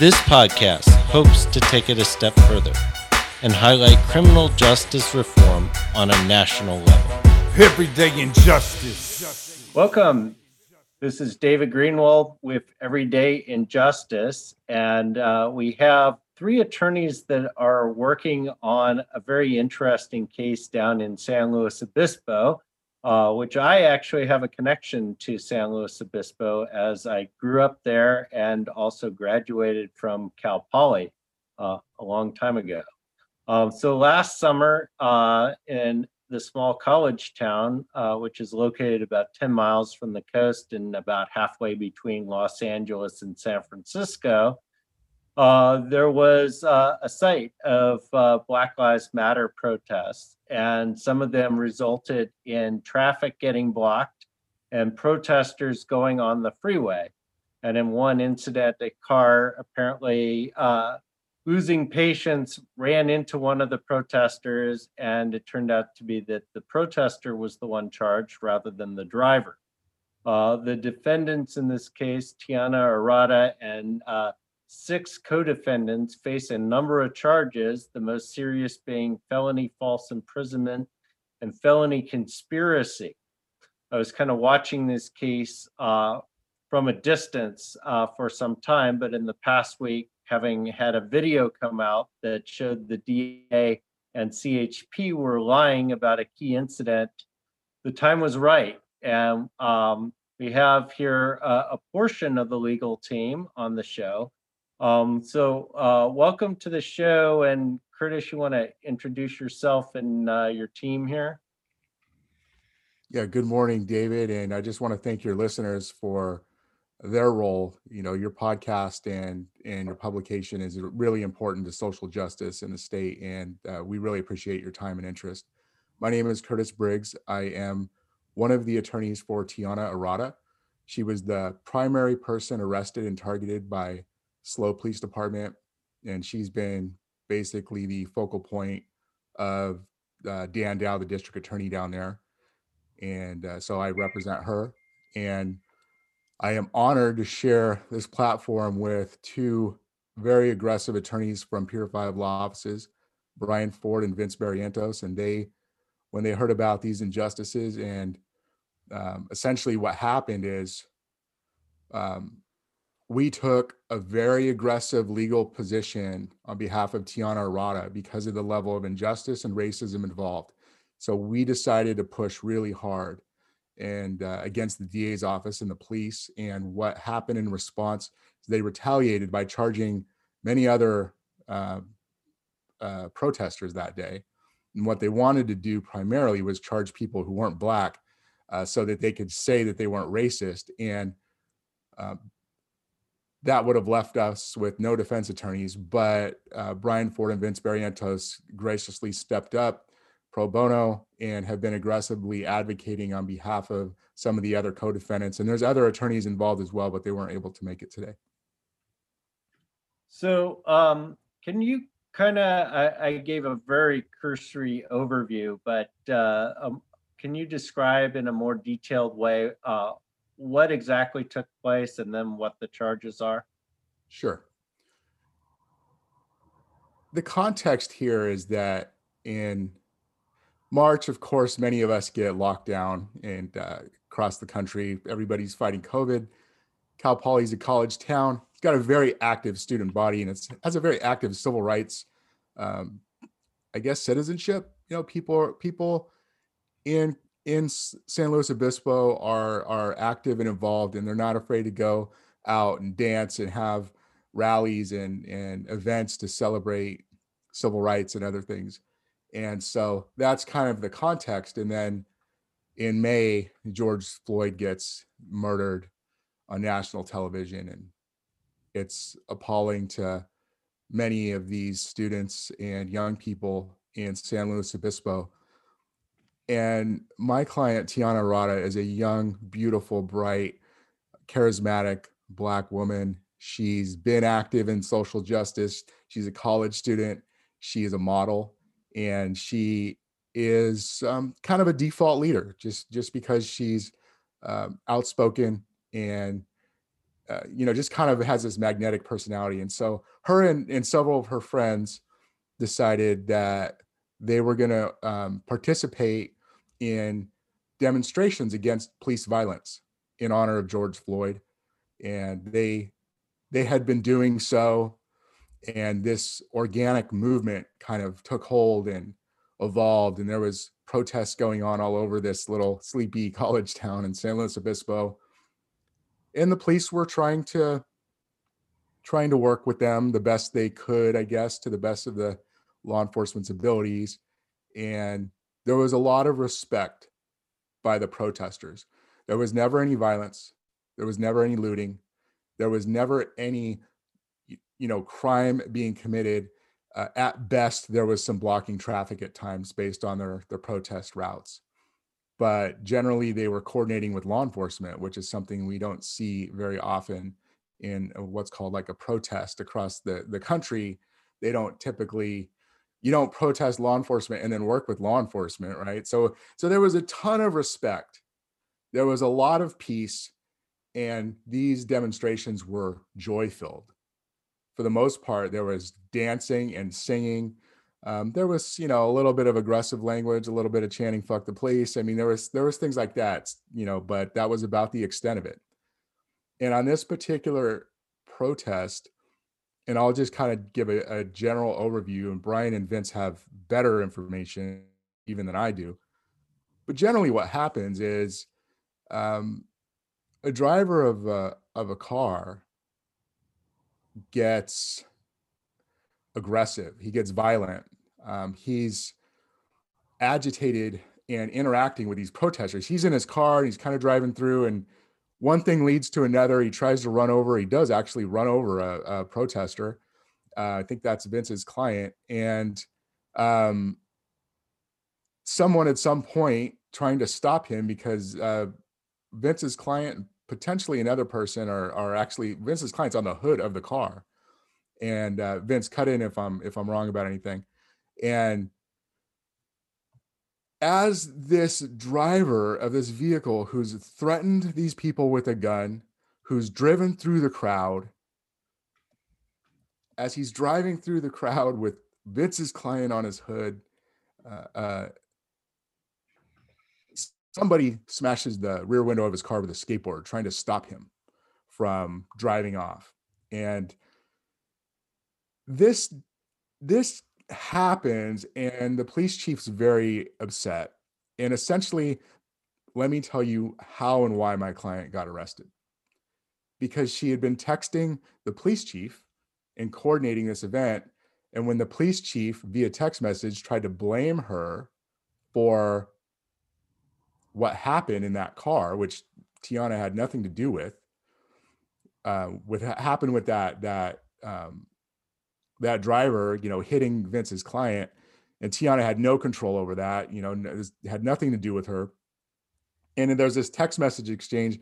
This podcast hopes to take it a step further and highlight criminal justice reform on a national level. Everyday injustice. Welcome. This is David Greenwald with Everyday Injustice, and uh, we have three attorneys that are working on a very interesting case down in San Luis Obispo uh, which I actually have a connection to San Luis Obispo as I grew up there and also graduated from Cal Poly uh, a long time ago. Um, so last summer uh, in the small college town, uh, which is located about 10 miles from the coast and about halfway between Los Angeles and San Francisco, uh, there was uh, a site of Black Lives Matter protests, and some of them resulted in traffic getting blocked and protesters going on the freeway. And in one incident, a car apparently uh, losing patience ran into one of the protesters, and it turned out to be that the protester was the one charged rather than the driver. Uh, the defendants in this case, Tiana Arata and uh, Six co-defendants face a number of charges, the most serious being felony false imprisonment and felony conspiracy. I was kind of watching this case uh, from a distance uh, for some time, but in the past week, having had a video come out that showed the DA and CHP were lying about a key incident, the time was right. And um, we have here uh, a portion of the legal team on the show. Um, so uh, welcome to the show. And Curtis, you want to introduce yourself and uh, your team here? Yeah, good morning, David. And I just want to thank your listeners for their role. You know, your podcast and and your publication is really important to social justice in the state, and uh, we really appreciate your time and interest. My name is Curtis Briggs. I am one of the attorneys for Tiana Arata. She was the primary person arrested and targeted by SLO Police Department, and she's been basically the focal point of uh, Dan Dow, the district attorney down there. And uh, so I represent her. And I am honored to share this platform with two very aggressive attorneys from Pier 5 law offices, Brian Ford and Vince Barrientos. And they, when they heard about these injustices and um, essentially what happened is um, we took a very aggressive legal position on behalf of Tiana Arata because of the level of injustice and racism involved. So we decided to push really hard and uh, against the DA's office and the police. And what happened in response they retaliated by charging many other uh, uh, protesters that day. And what they wanted to do primarily was charge people who weren't black uh, so that they could say that they weren't racist. And uh, that would have left us with no defense attorneys. But uh, Brian Ford and Vince Barrientos graciously stepped up pro bono and have been aggressively advocating on behalf of some of the other co-defendants. And there's other attorneys involved as well, but they weren't able to make it today. So, um, can you kind of? I, I, gave a very cursory overview, but uh, um, can you describe in a more detailed way uh, what exactly took place and then what the charges are? Sure. The context here is that in March, of course, many of us get locked down and uh, across the country. Everybody's fighting COVID. Cal Poly is a college town. It's got a very active student body and it has a very active civil rights, um, I guess, citizenship. You know, people people in in San Luis Obispo are are active and involved, and they're not afraid to go out and dance and have rallies and and events to celebrate civil rights and other things. And so that's kind of the context. And then in May, George Floyd gets murdered on national television, and it's appalling to many of these students and young people in San Luis Obispo. And my client, Tiana Arata, is a young, beautiful, bright, charismatic Black woman. She's been active in social justice. She's a college student. She is a model, and she is um, kind of a default leader just just because she's um, outspoken and uh, you know just kind of has this magnetic personality. And so her and, and several of her friends decided that they were going to um, participate in demonstrations against police violence in honor of George Floyd. And they they had been doing so and this organic movement kind of took hold and evolved. And there was protests going on all over this little sleepy college town in San Luis Obispo. And the police were trying to trying to work with them the best they could I guess to the best of the law enforcement's abilities. And there was a lot of respect by the protesters there was never any violence there was never any looting. There was never any, you know, crime being committed. Uh, at best, there was some blocking traffic at times based on their their protest routes, but generally they were coordinating with law enforcement, which is something we don't see very often in what's called like a protest across the the country. They don't typically you don't protest law enforcement and then work with law enforcement right so so there was a ton of respect there was a lot of peace and these demonstrations were joy filled. For the most part, there was dancing and singing. Um, there was, you know, a little bit of aggressive language, a little bit of chanting "fuck the police." I mean, there was there was things like that, you know, but that was about the extent of it. And on this particular protest, and I'll just kind of give a, a general overview, and Brian and Vince have better information even than I do. But generally, what happens is um, a driver of a, of a car gets aggressive. He gets violent. Um, he's agitated and interacting with these protesters. He's in his car and he's kind of driving through and one thing leads to another he tries to run over he does actually run over a, a protester uh, i think that's vince's client and um, someone at some point trying to stop him because uh, vince's client potentially another person are are actually Vince's clients on the hood of the car. And uh, Vince, cut in if I'm if I'm wrong about anything. And as this driver of this vehicle who's threatened these people with a gun, who's driven through the crowd, as he's driving through the crowd with Vince's client on his hood, uh, uh, somebody smashes the rear window of his car with a skateboard trying to stop him from driving off. And this this happens and the police chief's very upset. And essentially let me tell you how and why my client got arrested. Because she had been texting the police chief and coordinating this event and when the police chief via text message tried to blame her for what happened in that car, which Tiana had nothing to do with, uh, what happened with that that um, that driver, you know, hitting Vince's client, and Tiana had no control over that. You know, had nothing to do with her. And then there's this text message exchange,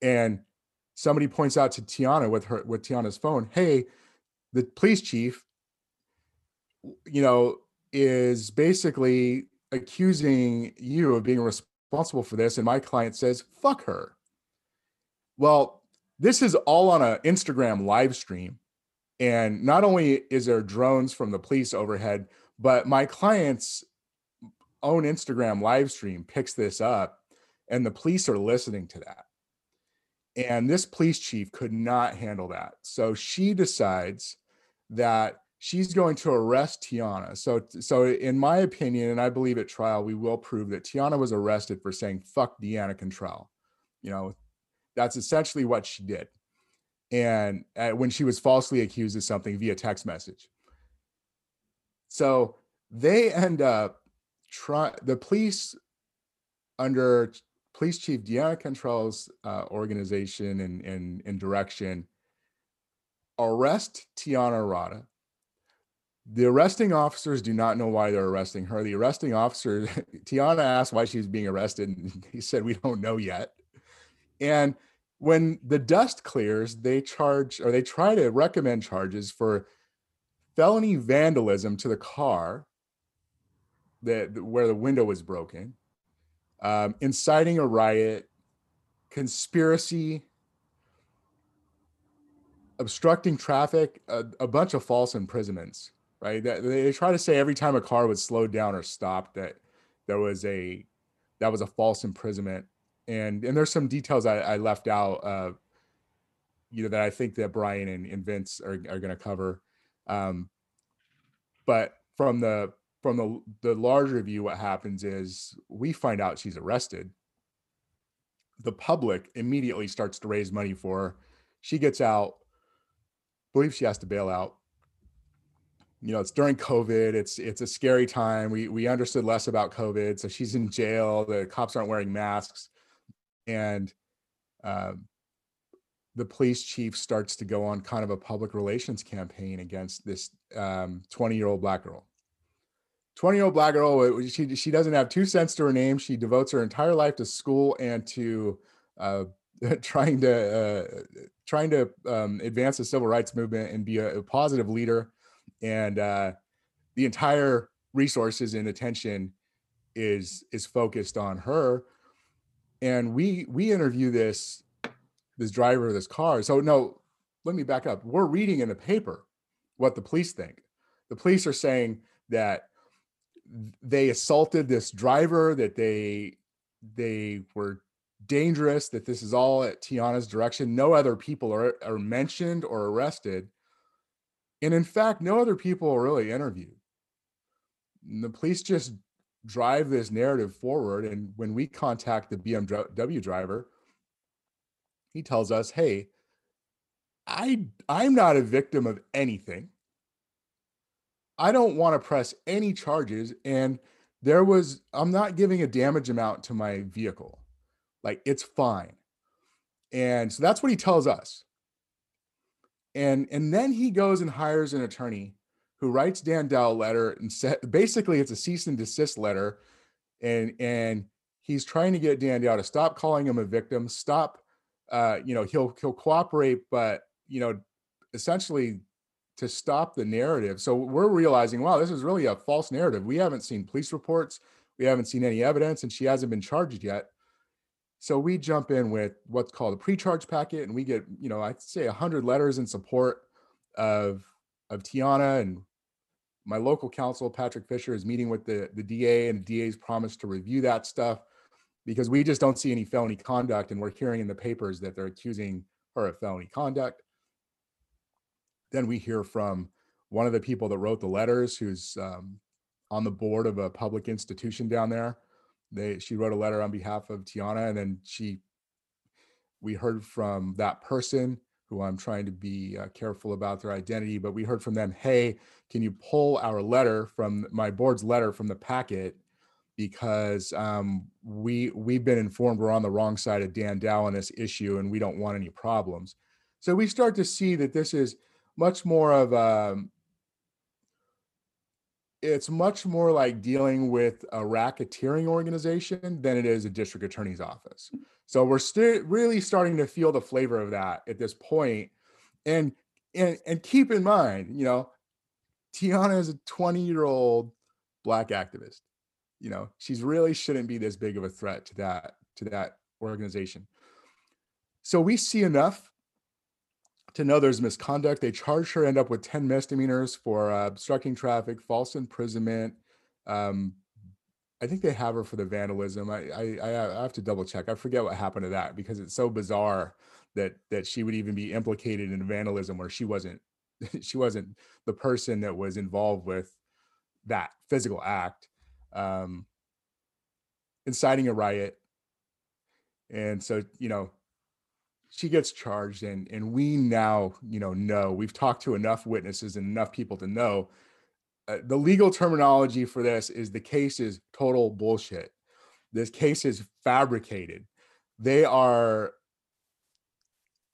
and somebody points out to Tiana with her with Tiana's phone, "Hey, the police chief, you know, is basically accusing you of being responsible." for this. And my client says, fuck her. Well, this is all on an Instagram live stream. And not only is there drones from the police overhead, but my client's own Instagram live stream picks this up and the police are listening to that. And this police chief could not handle that. So she decides that she's going to arrest Tiana. So, so in my opinion, and I believe at trial, we will prove that Tiana was arrested for saying "fuck Deanna Cantrell." You know, that's essentially what she did, and uh, when she was falsely accused of something via text message. So they end up try the police under police chief Deanna Cantrell's uh, organization and, and, and direction arrest Tiana Arata the arresting officers do not know why they're arresting her. The arresting officer, Tiana asked why she was being arrested, and he said, We don't know yet. And when the dust clears, they charge or they try to recommend charges for felony vandalism to the car that where the window was broken, um, inciting a riot, conspiracy, obstructing traffic, a, a bunch of false imprisonments right? They try to say every time a car would slow down or stop that there was a that was a false imprisonment, and and there's some details I, I left out, uh, you know, that I think that Brian and, and Vince are are going to cover, um, but from the from the the larger view, what happens is we find out she's arrested. The public immediately starts to raise money for her. She gets out. Believe she has to bail out you know it's during covid it's it's a scary time we we understood less about covid so she's in jail the cops aren't wearing masks and uh, the police chief starts to go on kind of a public relations campaign against this 20 um, year old black girl. 20 year old black girl uh, she, she doesn't have two cents to her name. She devotes her entire life to school and to uh, trying to uh, trying to um, advance the civil rights movement and be a, a positive leader. And uh, the entire resources and attention is is focused on her and we we interview this this driver of this car. So no let me back up. We're reading in the paper what the police think. The police are saying that they assaulted this driver that they they were dangerous that this is all at tiana's direction. No other people are, are mentioned or arrested. And in fact, no other people are really interviewed. And the police just drive this narrative forward. And when we contact the BMW driver, he tells us, hey, I I'm not a victim of anything. I don't want to press any charges. And there was, I'm not giving a damage amount to my vehicle. Like it's fine. And so that's what he tells us and and then he goes and hires an attorney who writes Dan Dow a letter and set basically it's a cease and desist letter, and and he's trying to get Dan Dow to stop calling him a victim, stop, uh, you know, he'll he'll cooperate, but you know, essentially to stop the narrative. So we're realizing, wow, this is really a false narrative. We haven't seen police reports, we haven't seen any evidence, and she hasn't been charged yet. So we jump in with what's called a pre-charge packet, and we get, you know, I'd say hundred letters in support of of Tiana and my local counsel, Patrick Fisher, is meeting with the, the DA, and the DA's promised to review that stuff because we just don't see any felony conduct, and we're hearing in the papers that they're accusing her of felony conduct. Then we hear from one of the people that wrote the letters, who's um, on the board of a public institution down there, they she wrote a letter on behalf of Tiana, and then she we heard from that person who I'm trying to be uh, careful about their identity, but we heard from them, hey, can you pull our letter from my board's letter from the packet because um, we we've been informed we're on the wrong side of Dan Dow on this issue and we don't want any problems. So we start to see that this is much more of a, um, it's much more like dealing with a racketeering organization than it is a district attorney's office. So we're still really starting to feel the flavor of that at this point. And and and keep in mind, you know, Tiana is a 20 year old black activist. You know, she's really shouldn't be this big of a threat to that to that organization. So we see enough to know there's misconduct. They charge her, end up with 10 misdemeanors for uh, obstructing traffic, false imprisonment. Um, I think they have her for the vandalism. I, I, I have to double check. I forget what happened to that because it's so bizarre that that she would even be implicated in vandalism where she wasn't she wasn't the person that was involved with that physical act, um, inciting a riot. And so, you know, she gets charged and and we now you know know we've talked to enough witnesses and enough people to know uh, the legal terminology for this is the case is total bullshit. This case is fabricated. They are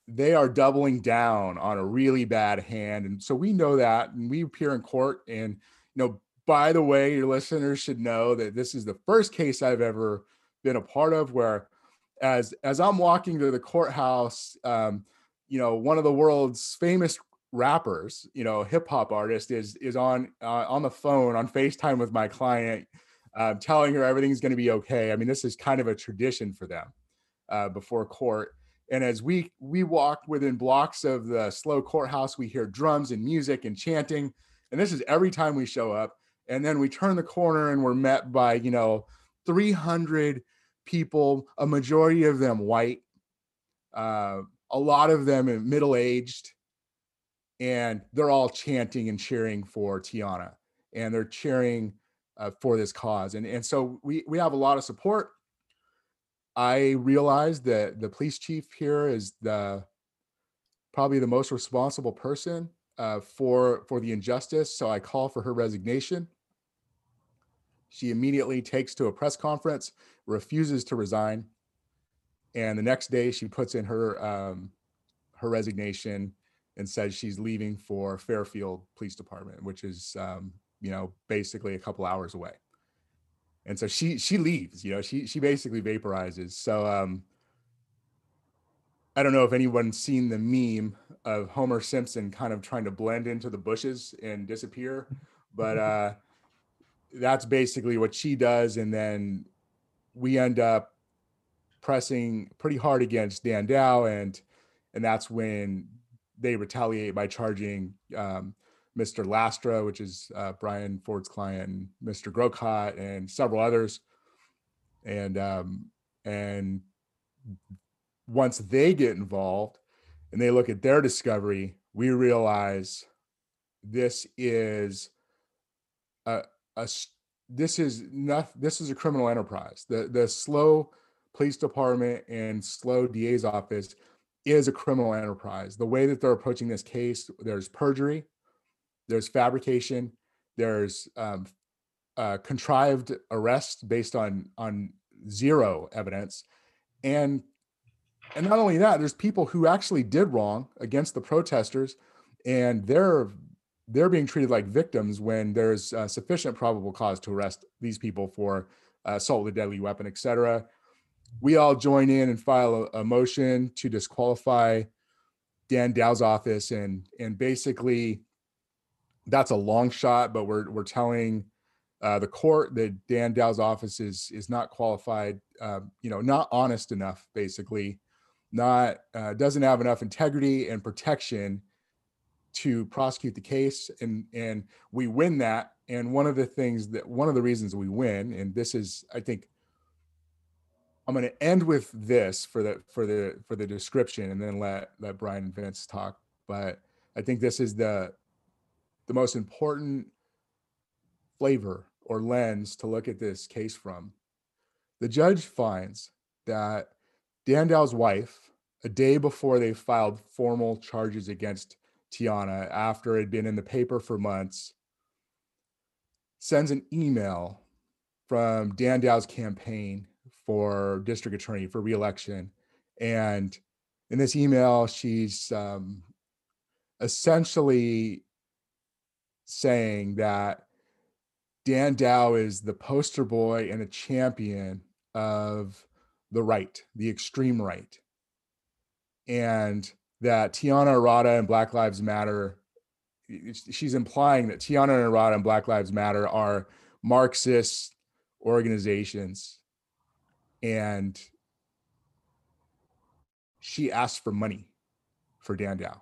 they are doubling down on a really bad hand and so we know that and we appear in court and you know by the way your listeners should know that this is the first case i've ever been a part of where as as I'm walking to the courthouse, um, you know, one of the world's famous rappers, you know, hip hop artist is is on uh, on the phone on FaceTime with my client, uh, telling her everything's going to be okay. I mean, this is kind of a tradition for them uh, before court. And as we we walk within blocks of the SLO courthouse, we hear drums and music and chanting. And this is every time we show up. And then we turn the corner and we're met by you know 300 people, a majority of them white, uh, a lot of them middle aged, and they're all chanting and cheering for Tiana, and they're cheering uh, for this cause, and and so we we have a lot of support. I realize that the police chief here is the probably the most responsible person uh, for for the injustice, so I call for her resignation. She immediately takes to a press conference, refuses to resign, and the next day she puts in her um, her resignation and says she's leaving for Fairfield Police Department, which is um, you know basically a couple hours away. And so she she leaves. You know she she basically vaporizes. So um, I don't know if anyone's seen the meme of Homer Simpson kind of trying to blend into the bushes and disappear, but uh, that's basically what she does. And then we end up pressing pretty hard against Dan Dow, and and that's when they retaliate by charging um, Mr. Lastra, which is uh, Brian Ford's client, and Mr. Grocott, and several others. And um, and once they get involved and they look at their discovery, we realize this is a, a this is not this is a criminal enterprise. The the SLO police department and SLO DA's office is a criminal enterprise. The way that they're approaching this case, there's perjury, there's fabrication, there's um, uh, contrived arrest based on on zero evidence, and and not only that, there's people who actually did wrong against the protesters, and they're they're being treated like victims when there's uh, sufficient probable cause to arrest these people for uh, assault with a deadly weapon, et cetera. We all join in and file a, a, motion to disqualify Dan Dow's office, and and basically, that's a long shot, but we're we're telling uh, the court that Dan Dow's office is is not qualified, uh, you know, not honest enough, basically, not uh, doesn't have enough integrity and protection to prosecute the case and and we win that and one of the things that one of the reasons we win and this is i think i'm going to end with this for the for the for the description and then let let brian and vince talk but i think this is the the most important flavor or lens to look at this case from. The judge finds that dan dow's wife a day before they filed formal charges against Tiana after it had been in the paper for months, sends an email from Dan Dow's campaign for district attorney for reelection. And in this email, she's um, essentially saying that Dan Dow is the poster boy and a champion of the right, the extreme right. And that Tiana Arata and Black Lives Matter, she's implying that Tiana Arata and Black Lives Matter are Marxist organizations. And she asked for money for Dan Dow.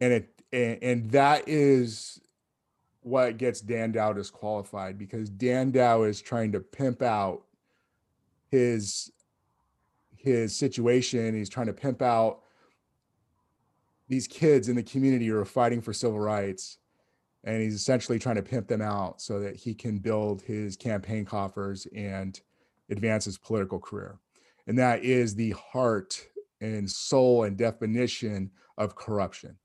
And it and, and that is what gets Dan Dow disqualified because Dan Dow is trying to pimp out his his situation. He's trying to pimp out these kids in the community who are fighting for civil rights and he's essentially trying to pimp them out so that he can build his campaign coffers and advance his political career and that is the heart and soul and definition of corruption.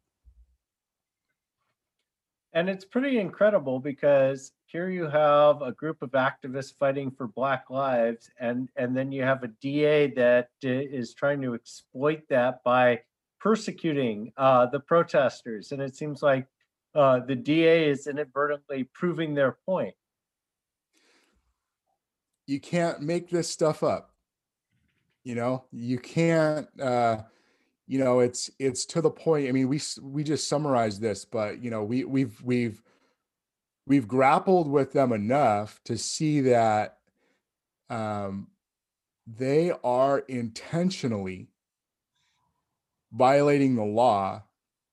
And it's pretty incredible because here you have a group of activists fighting for black lives and and then you have a da that is trying to exploit that by persecuting uh, the protesters. And it seems like uh, the da is inadvertently proving their point you can't make this stuff up. You know you can't uh, you know it's it's to the point i mean we we just summarized this but you know we we've we've we've grappled with them enough to see that um, they are intentionally violating the law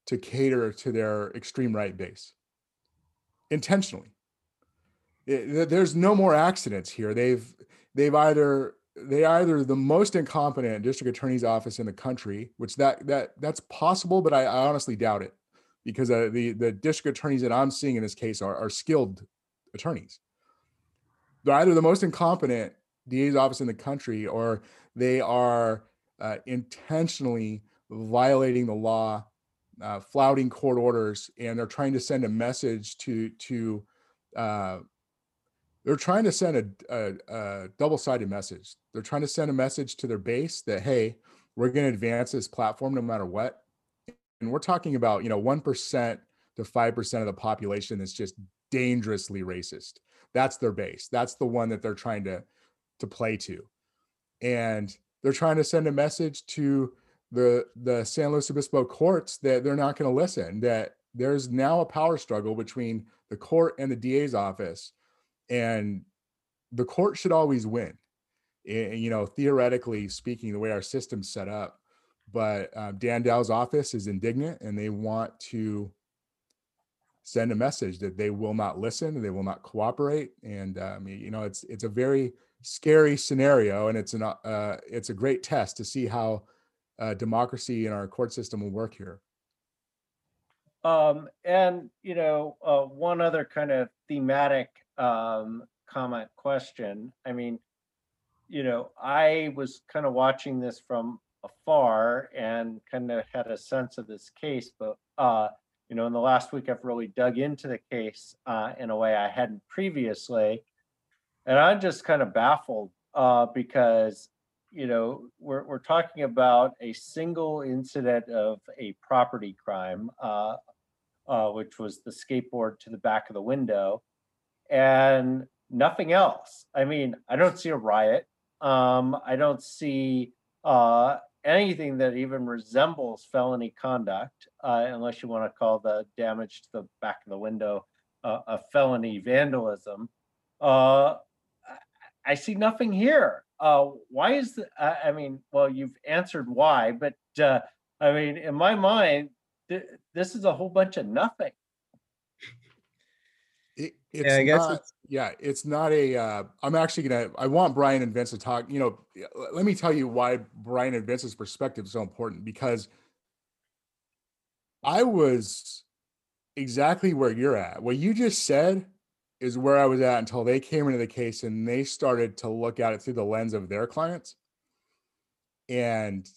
to cater to their extreme right base. Intentionally it, there's no more accidents here they've they've either they either the most incompetent district attorney's office in the country, which that that that's possible, but I, I honestly doubt it because uh, the the district attorneys that I'm seeing in this case are, are skilled attorneys. They're either the most incompetent DA's office in the country, or they are uh, intentionally violating the law, uh, flouting court orders, and they're trying to send a message to to uh, they're trying to send a, a, a double-sided message. They're trying to send a message to their base that hey, we're going to advance this platform no matter what. And we're talking about you know one percent to five percent of the population that's just dangerously racist. That's their base. That's the one that they're trying to to play to, and they're trying to send a message to the the San Luis Obispo courts that they're not going to listen. That there's now a power struggle between the court and the DA's office and the court should always win. And, you know theoretically speaking the way our system's set up but uh, dan dow's office is indignant and they want to send a message that they will not listen they will not cooperate. And um, you know it's it's a very scary scenario and it's an uh, it's a great test to see how uh, democracy in our court system will work here. Um, and you know uh, one other kind of thematic um, comment question. I mean, you know, I was kind of watching this from afar and kind of had a sense of this case, but uh, you know, in the last week I've really dug into the case uh, in a way I hadn't previously, and I'm just kind of baffled uh, because you know we're we're talking about a single incident of a property crime, uh, uh, which was the skateboard to the back of the window, and nothing else. I mean, I don't see a riot. Um, I don't see uh, anything that even resembles felony conduct, uh, unless you want to call the damage to the back of the window uh, a felony vandalism. Uh, I see nothing here. Uh, why is the, I mean, well, you've answered why, but uh, I mean, in my mind, th- this is a whole bunch of nothing. It, it's yeah, I guess not, it's, yeah, it's not a. Uh, I'm actually gonna. I want Brian and Vince to talk. You know, let me tell you why Brian and Vince's perspective is so important because I was exactly where you're at. What you just said is where I was at until they came into the case and they started to look at it through the lens of their clients, and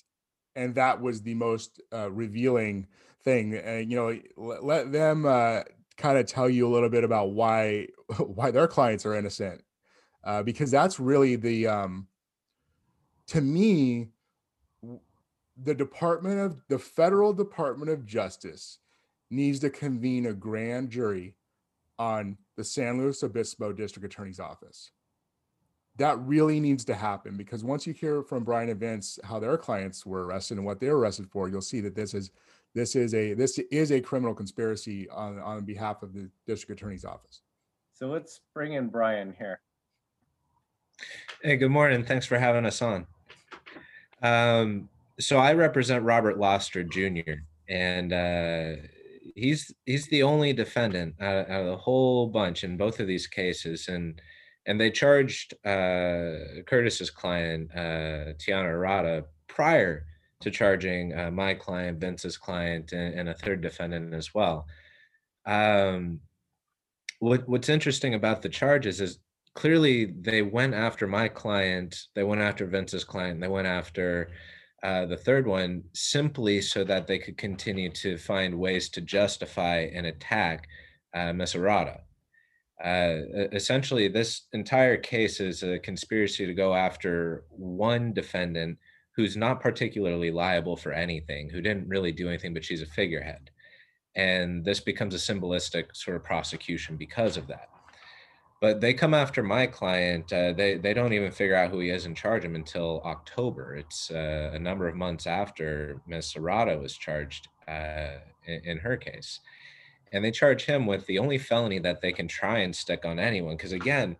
and that was the most uh, revealing thing. And you know, let, let them uh, kind of tell you a little bit about why why their clients are innocent uh, because that's really the um, to me the department of the federal department of justice needs to convene a grand jury on the san luis obispo district attorney's office. That really needs to happen because once you hear from brian and how their clients were arrested and what they were arrested for you'll see that this is this is a this is a criminal conspiracy on on behalf of the district attorney's office. So let's bring in Brian here. Hey, good morning. Thanks for having us on. Um, so I represent Robert Lastra Jr. and uh, he's he's the only defendant out of, out of, the whole bunch in both of these cases, and and they charged uh, Curtis's client uh, Tiana Arata prior to charging uh, my client, Vince's client, and, and, a third defendant as well. Um, what, what's interesting about the charges is clearly they went after my client, they went after Vince's client, they went after uh, the third one simply so that they could continue to find ways to justify and attack uh. Uh, essentially, this entire case is a conspiracy to go after one defendant who's not particularly liable for anything, who didn't really do anything, but she's a figurehead. And this becomes a symbolistic sort of prosecution because of that. But they come after my client. Uh, they they don't even figure out who he is and charge him until October. It's uh, a number of months after Ms. Arata was charged uh, in, in her case and they charge him with the only felony that they can try and stick on anyone. Because again,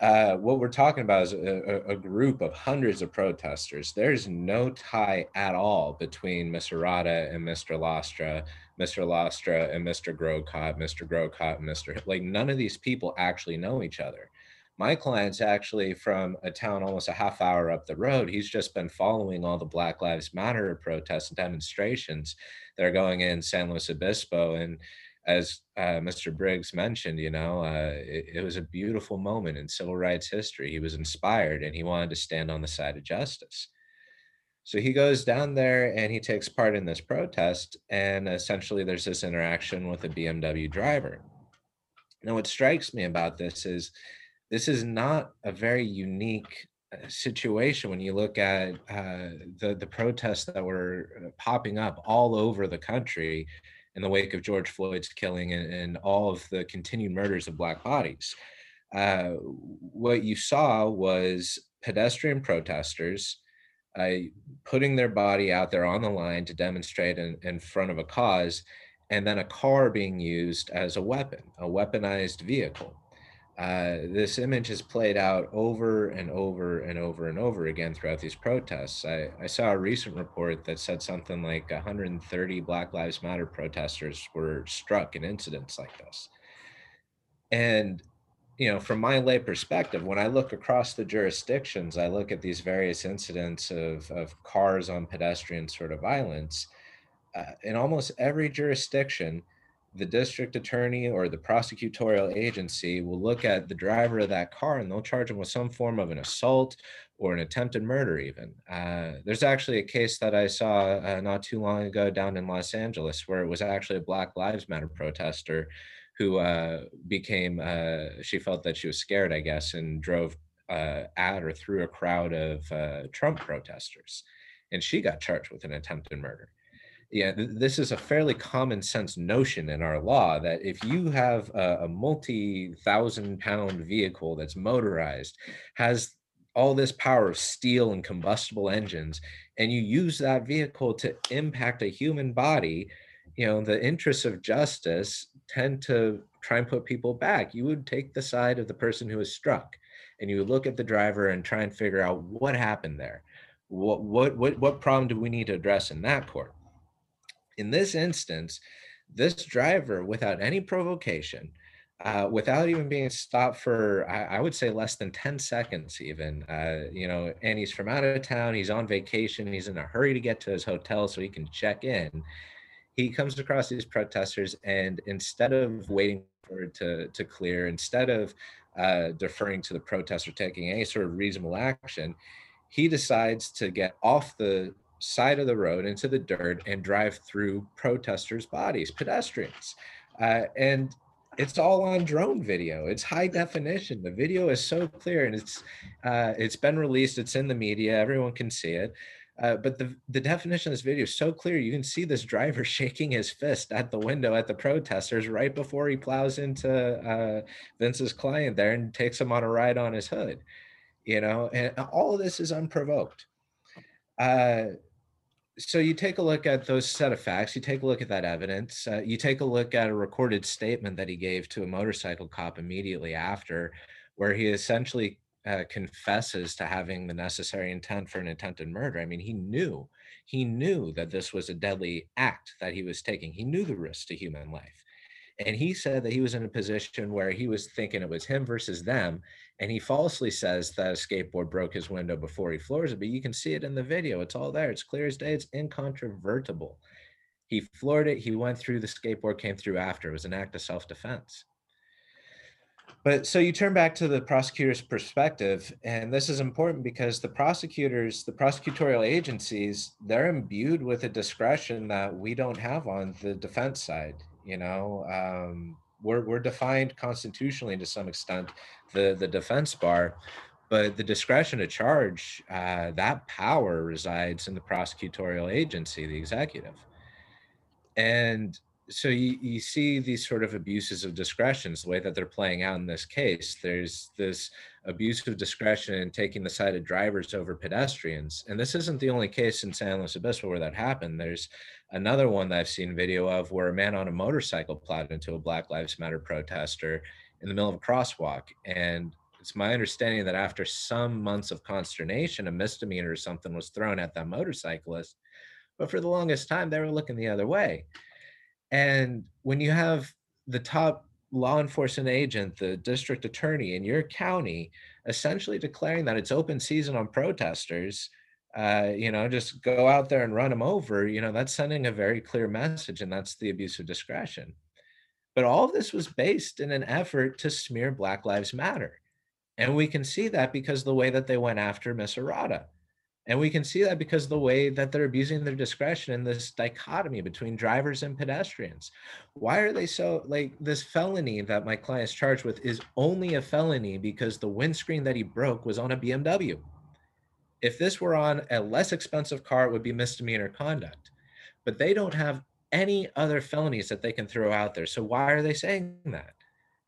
uh, what we're talking about is a, a, group of hundreds of protesters. There's no tie at all between Mr. Rada and Mr. Lastra, Mr. Lastra and Mr. Grocott, Mr. Grocott and Mr. Like none of these people actually know each other. My client's actually from a town almost a half hour up the road. He's just been following all the Black Lives Matter protests and demonstrations that are going in San Luis Obispo. And as uh, Mr. Briggs mentioned, you know, uh, it, it, was a beautiful moment in civil rights history. He was inspired and he wanted to stand on the side of justice. So he goes down there and he takes part in this protest. And essentially, there's this interaction with a BMW driver. Now, what strikes me about this is this is not a very unique uh, situation when you look at uh, the the protests that were uh, popping up all over the country in the wake of George Floyd's killing and, and all of the continued murders of Black bodies. Uh, what you saw was pedestrian protesters uh, putting their body out there on the line to demonstrate in, in front of a cause, and then a car being used as a weapon, a weaponized vehicle. Uh, this image has played out over and over and over and over again throughout these protests. I, I, saw a recent report that said something like 130 Black Lives Matter protesters were struck in incidents like this. And, you know, from my lay perspective, when I look across the jurisdictions, I look at these various incidents of, of cars on pedestrian sort of violence. Uh, in almost every jurisdiction, the district attorney or the prosecutorial agency will look at the driver of that car and they'll charge him with some form of an assault or an attempted murder even. Uh, there's actually a case that i saw uh, not too long ago down in los angeles where it was actually a black lives matter protester who uh, became uh, she felt that she was scared i guess and drove uh, at or through a crowd of uh, trump protesters. And she got charged with an attempted murder yeah, th- this is a fairly common sense notion in our law that if you have a, a multi thousand pound vehicle that's motorized, has all this power of steel and combustible engines, and you use that vehicle to impact a human body, you know, the interests of justice tend to try and put people back. You would take the side of the person who was struck and you look at the driver and try and figure out what happened there. What what what what problem do we need to address in that court? In this instance, this driver, without any provocation, uh, without even being stopped for, I, I, would say, less than 10 seconds, even, uh, you know, and he's from out of town, he's on vacation, he's in a hurry to get to his hotel so he can check in. He comes across these protesters, and instead of waiting for it to, to clear, instead of uh, deferring to the protester taking any sort of reasonable action, he decides to get off the side of the road into the dirt and drive through protesters' bodies, pedestrians. Uh, and it's all on drone video. It's high definition. The video is so clear, and it's uh, it's been released. It's in the media. Everyone can see it. Uh, but the, the definition of this video is so clear. You can see this driver shaking his fist at the window at the protesters right before he plows into uh, Vince's client there and takes him on a ride on his hood. You know, and all of this is unprovoked. Uh, so you take a look at those set of facts you take a look at that evidence uh, you take a look at a recorded statement that he gave to a motorcycle cop immediately after where he essentially uh, confesses to having the necessary intent for an attempted murder. I mean he knew he knew that this was a deadly act that he was taking. He knew the risk to human life. And he said that he was in a position where he was thinking it was him versus them and he falsely says that a skateboard broke his window before he floors it but you can see it in the video. It's all there. It's clear as day. It's incontrovertible. He floored it. He went through the skateboard came through after. It was an act of self-defense. But so you turn back to the prosecutor's perspective, and this is important because the prosecutors, the prosecutorial agencies, they're imbued with a discretion that we don't have on the defense side. You know, um, we're, we're defined constitutionally to some extent, the, the defense bar, but the discretion to charge, uh, that power resides in the prosecutorial agency, the executive. And so you, you see these sort of abuses of discretions the way that they're playing out in this case. There's this abuse of discretion in taking the side of drivers over pedestrians and this isn't the only case in san luis obispo where that happened. There's another one that i've seen video of where a man on a motorcycle plowed into a black lives matter protester in the middle of a crosswalk and it's my understanding that after some months of consternation a misdemeanor or something was thrown at that motorcyclist but for the longest time they were looking the other way and when you have the top law enforcement agent, the district attorney in your county, essentially declaring that it's open season on protesters, uh, you know, just go out there and run them over, you know, that's sending a very clear message, and that's the abuse of discretion. But all of this was based in an effort to smear Black Lives Matter. And we can see that because the way that they went after Miss Arata. And we can see that because the way that they're abusing their discretion in this dichotomy between drivers and pedestrians. Why are they so like this felony that my client is charged with is only a felony because the windscreen that he broke was on a BMW. If this were on a less expensive car, it would be misdemeanor conduct. But they don't have any other felonies that they can throw out there. So why are they saying that?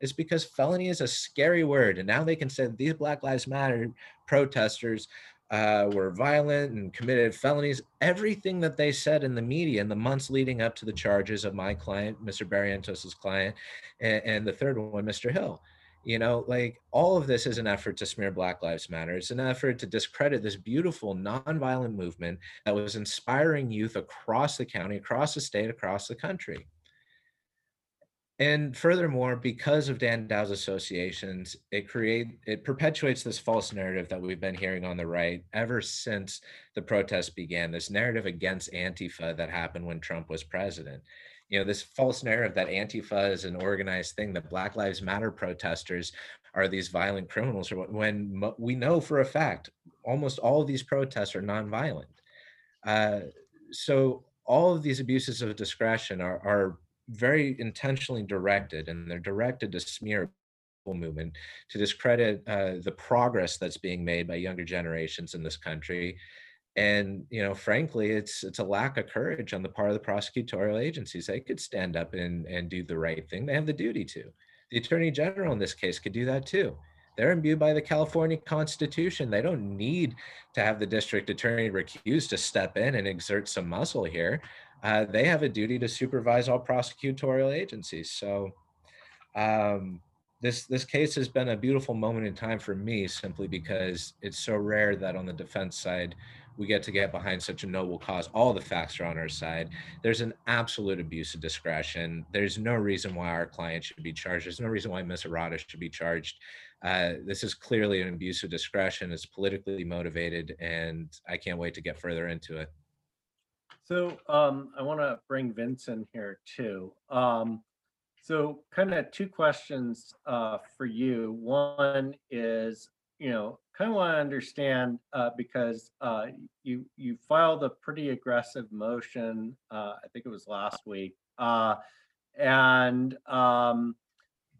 It's because felony is a scary word. And now they can say these Black Lives Matter protesters uh, were violent and committed felonies. Everything that they said in the media in the months leading up to the charges of my client, Mr. Barrientos's client, and, and the third one, Mr. Hill. You know, like all of this is an effort to smear Black Lives Matter. It's an effort to discredit this beautiful nonviolent movement that was inspiring youth across the county, across the state, across the country. And furthermore, because of Dan Dow's associations, it create it perpetuates this false narrative that we've been hearing on the right ever since the protests began. This narrative against Antifa that happened when Trump was president. You know, this false narrative that Antifa is an organized thing, that Black Lives Matter protesters are these violent criminals, when we know for a fact almost all of these protests are nonviolent. Uh, so all of these abuses of discretion are, are very intentionally directed, and they're directed to smear movement to discredit uh, the progress that's being made by younger generations in this country. And you know frankly it's it's a lack of courage on the part of the prosecutorial agencies. They could stand up and and do the right thing. They have the duty to. The attorney general in this case could do that too. They're imbued by the california constitution. They don't need to have the district attorney recused to step in and exert some muscle here uh, they have a duty to supervise all prosecutorial agencies. So um, this this case has been a beautiful moment in time for me, simply because it's so rare that on the defense side we get to get behind such a noble cause. All the facts are on our side. There's an absolute abuse of discretion. There's no reason why our client should be charged. There's no reason why Ms. Arata should be charged. Uh, this is clearly an abuse of discretion. It's politically motivated, and I can't wait to get further into it. So um, I want to bring Vince in here too. Um, so kind of two questions uh, for you. One is, you know, kind of want to understand uh, because uh, you you filed a pretty aggressive motion. Uh, I think it was last week, uh, and um,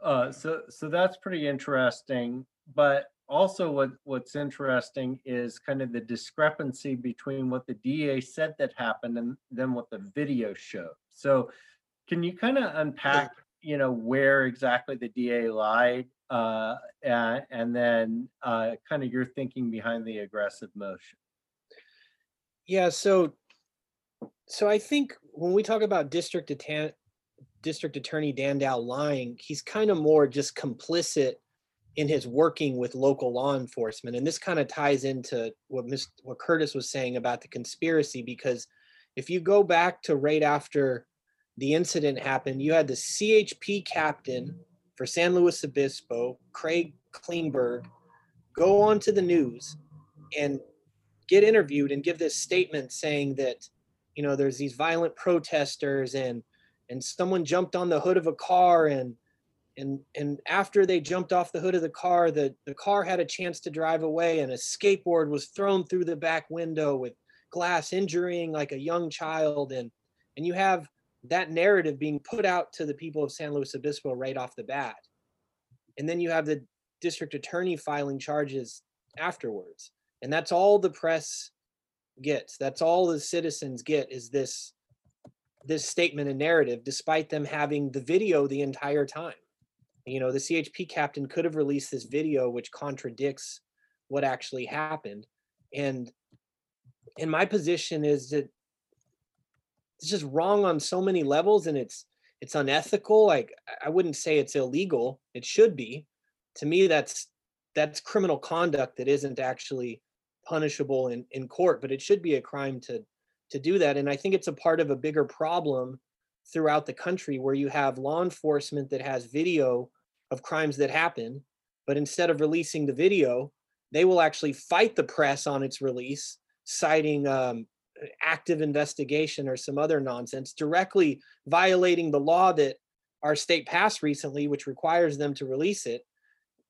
uh, so so that's pretty interesting. But also what what's interesting is kind of the discrepancy between what the DA said that happened and then what the video showed. So can you kind of unpack, you know, where exactly the DA lied uh, and, and then uh, kind of your thinking behind the aggressive motion? Yeah, so so I think when we talk about district attorney district attorney Dan Dow lying, he's kind of more just complicit in his working with local law enforcement. And this kind of ties into what Ms., what Curtis was saying about the conspiracy, because if you go back to right after the incident happened, you had the CHP captain for San Luis Obispo, Craig Klingberg, go on to the news and get interviewed and give this statement saying that you know there's these violent protesters and and someone jumped on the hood of a car and and and after they jumped off the hood of the car the the car had a chance to drive away and a skateboard was thrown through the back window with glass injuring like a young child and and you have that narrative being put out to the people of San Luis Obispo right off the bat. And then you have the district attorney filing charges afterwards and that's all the press gets that's all the citizens get is this this statement and narrative despite them having the video the entire time you know the chp captain could have released this video which contradicts what actually happened. And and my position is that it's just wrong on so many levels and it's it's unethical. Like i wouldn't say it's illegal. It should be. To me that's that's criminal conduct that isn't actually punishable in, in court but it should be a crime to to do that. And i think it's a part of a bigger problem throughout the country where you have law enforcement that has video of crimes that happen but instead of releasing the video they will actually fight the press on its release citing um, active investigation or some other nonsense directly violating the law that our state passed recently which requires them to release it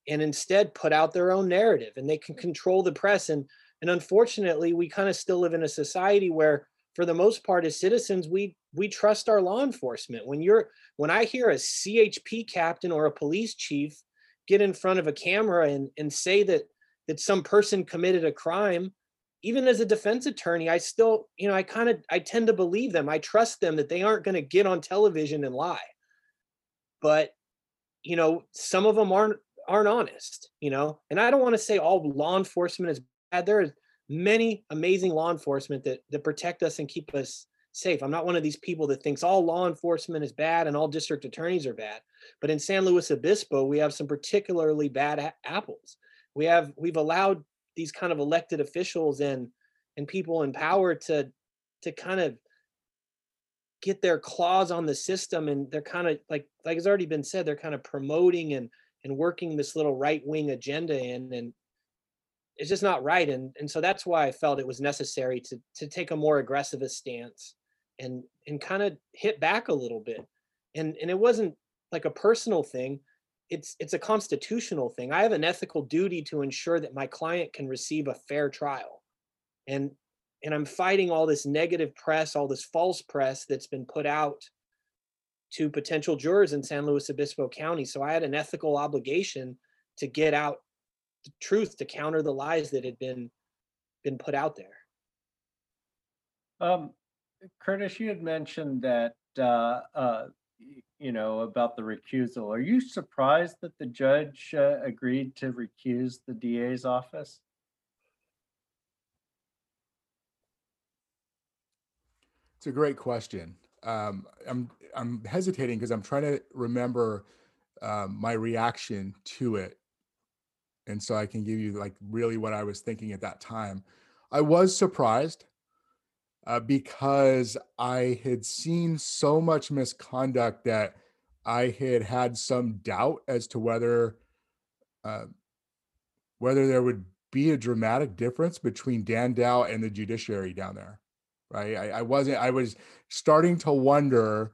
and instead put out their own narrative. And they can control the press. And and unfortunately we kind of still live in a society where for the most part as citizens we we trust our law enforcement. When you're when i hear a chp captain or a police chief get in front of a camera and and say that that some person committed a crime even as a defense attorney i still you know i kind of i tend to believe them. I trust them that they aren't going to get on television and lie. But you know some of them aren't aren't honest you know? And i don't want to say all law enforcement is bad. There many amazing law enforcement that that protect us and keep us safe. I'm not one of these people that thinks all law enforcement is bad and all district attorneys are bad but in san luis obispo we have some particularly bad a- apples. We have we've allowed these kind of elected officials and and people in power to to kind of get their claws on the system and they're kind of like like it's already been said they're kind of promoting and and working this little right wing agenda in and it's just not right and and so that's why i felt it was necessary to to take a more aggressive stance and and kind of hit back a little bit. And and it wasn't like a personal thing it's it's a constitutional thing. I have an ethical duty to ensure that my client can receive a fair trial. And and i'm fighting all this negative press all this false press that's been put out to potential jurors in san luis obispo county so i had an ethical obligation to get out the truth to counter the lies that had been been put out there Um, Curtis, you had mentioned that, uh, uh, you know, about the recusal. Are you surprised that the judge, uh, agreed to recuse the DA's office? It's a great question. Um, I'm I'm hesitating because I'm trying to remember um, my reaction to it, and so I can give you like really what I was thinking at that time. I was surprised uh, because I had seen so much misconduct that I had had some doubt as to whether uh, whether there would be a dramatic difference between Dan Dow and the judiciary down there right? I, I wasn't, I was starting to wonder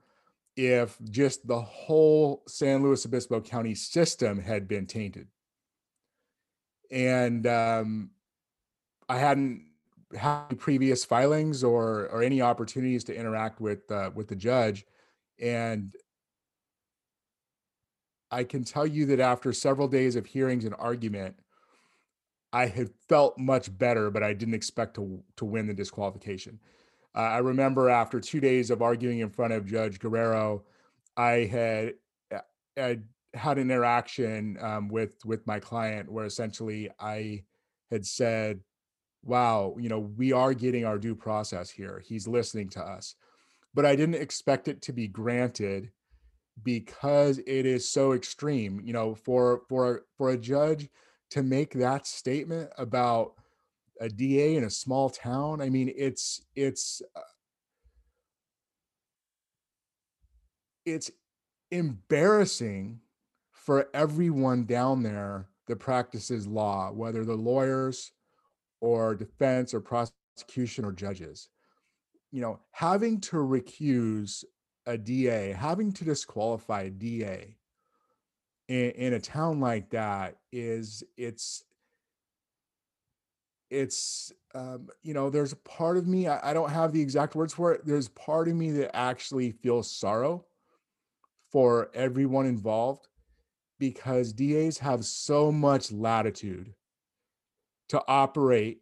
if just the whole San Luis Obispo County system had been tainted. And um, I hadn't had previous filings or or any opportunities to interact with uh, with the judge, and I can tell you that after several days of hearings and argument, I had felt much better, but I didn't expect to to win the disqualification. Uh, I remember after two days of arguing in front of Judge Guerrero, I had uh, had, had an interaction um, with with my client where essentially I had said, "Wow, you know, we are getting our due process here. He's listening to us," but I didn't expect it to be granted because it is so extreme. You know, for for for a judge to make that statement about a DA in a small town. I mean, it's it's uh, it's embarrassing for everyone down there, that practices law, whether the lawyers or defense or prosecution or judges. You know, having to recuse a DA, having to disqualify a DA in, in a town like that is it's it's um, you know there's a part of me I, I don't have the exact words for it there's part of me that actually feels sorrow for everyone involved because DAs have so much latitude to operate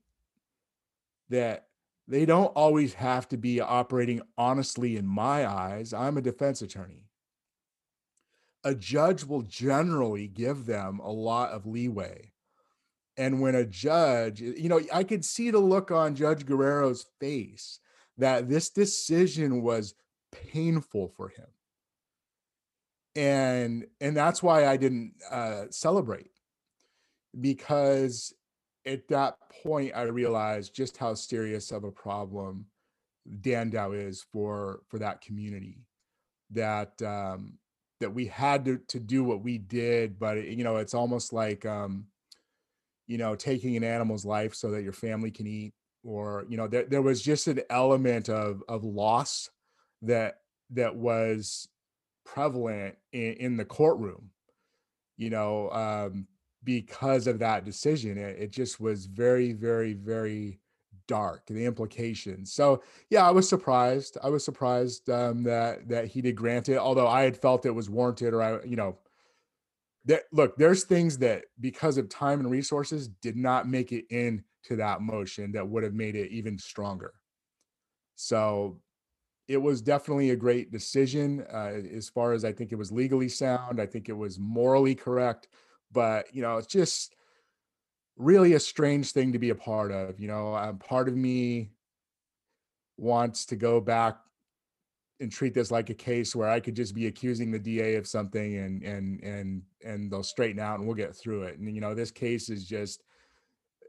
that they don't always have to be operating honestly in my eyes. I'm a defense attorney. A judge will generally give them a lot of leeway. And when a judge, you know, I could see the look on Judge Guerrero's face that this decision was painful for him and and that's why i didn't uh celebrate because at that point i realized just how serious of a problem Dan Dow is for for that community that um that we had to to do what we did but it, you know it's almost like um you know taking an animal's life so that your family can eat or you know there, there was just an element of of loss that that was prevalent in, in the courtroom you know um, because of that decision it, it, just was very very very dark the implications. So yeah i was surprised i was surprised um, that that he did grant it although i had felt it was warranted or i you know that look there's things that because of time and resources did not make it into that motion that would have made it even stronger. So it was definitely a great decision uh, as far as I think it was legally sound. I think it was morally correct, but you know, it's just really a strange thing to be a part of. You know, part of me wants to go back and treat this like a case where I could just be accusing the DA of something and and and and they'll straighten out and we'll get through it. And you know, this case is just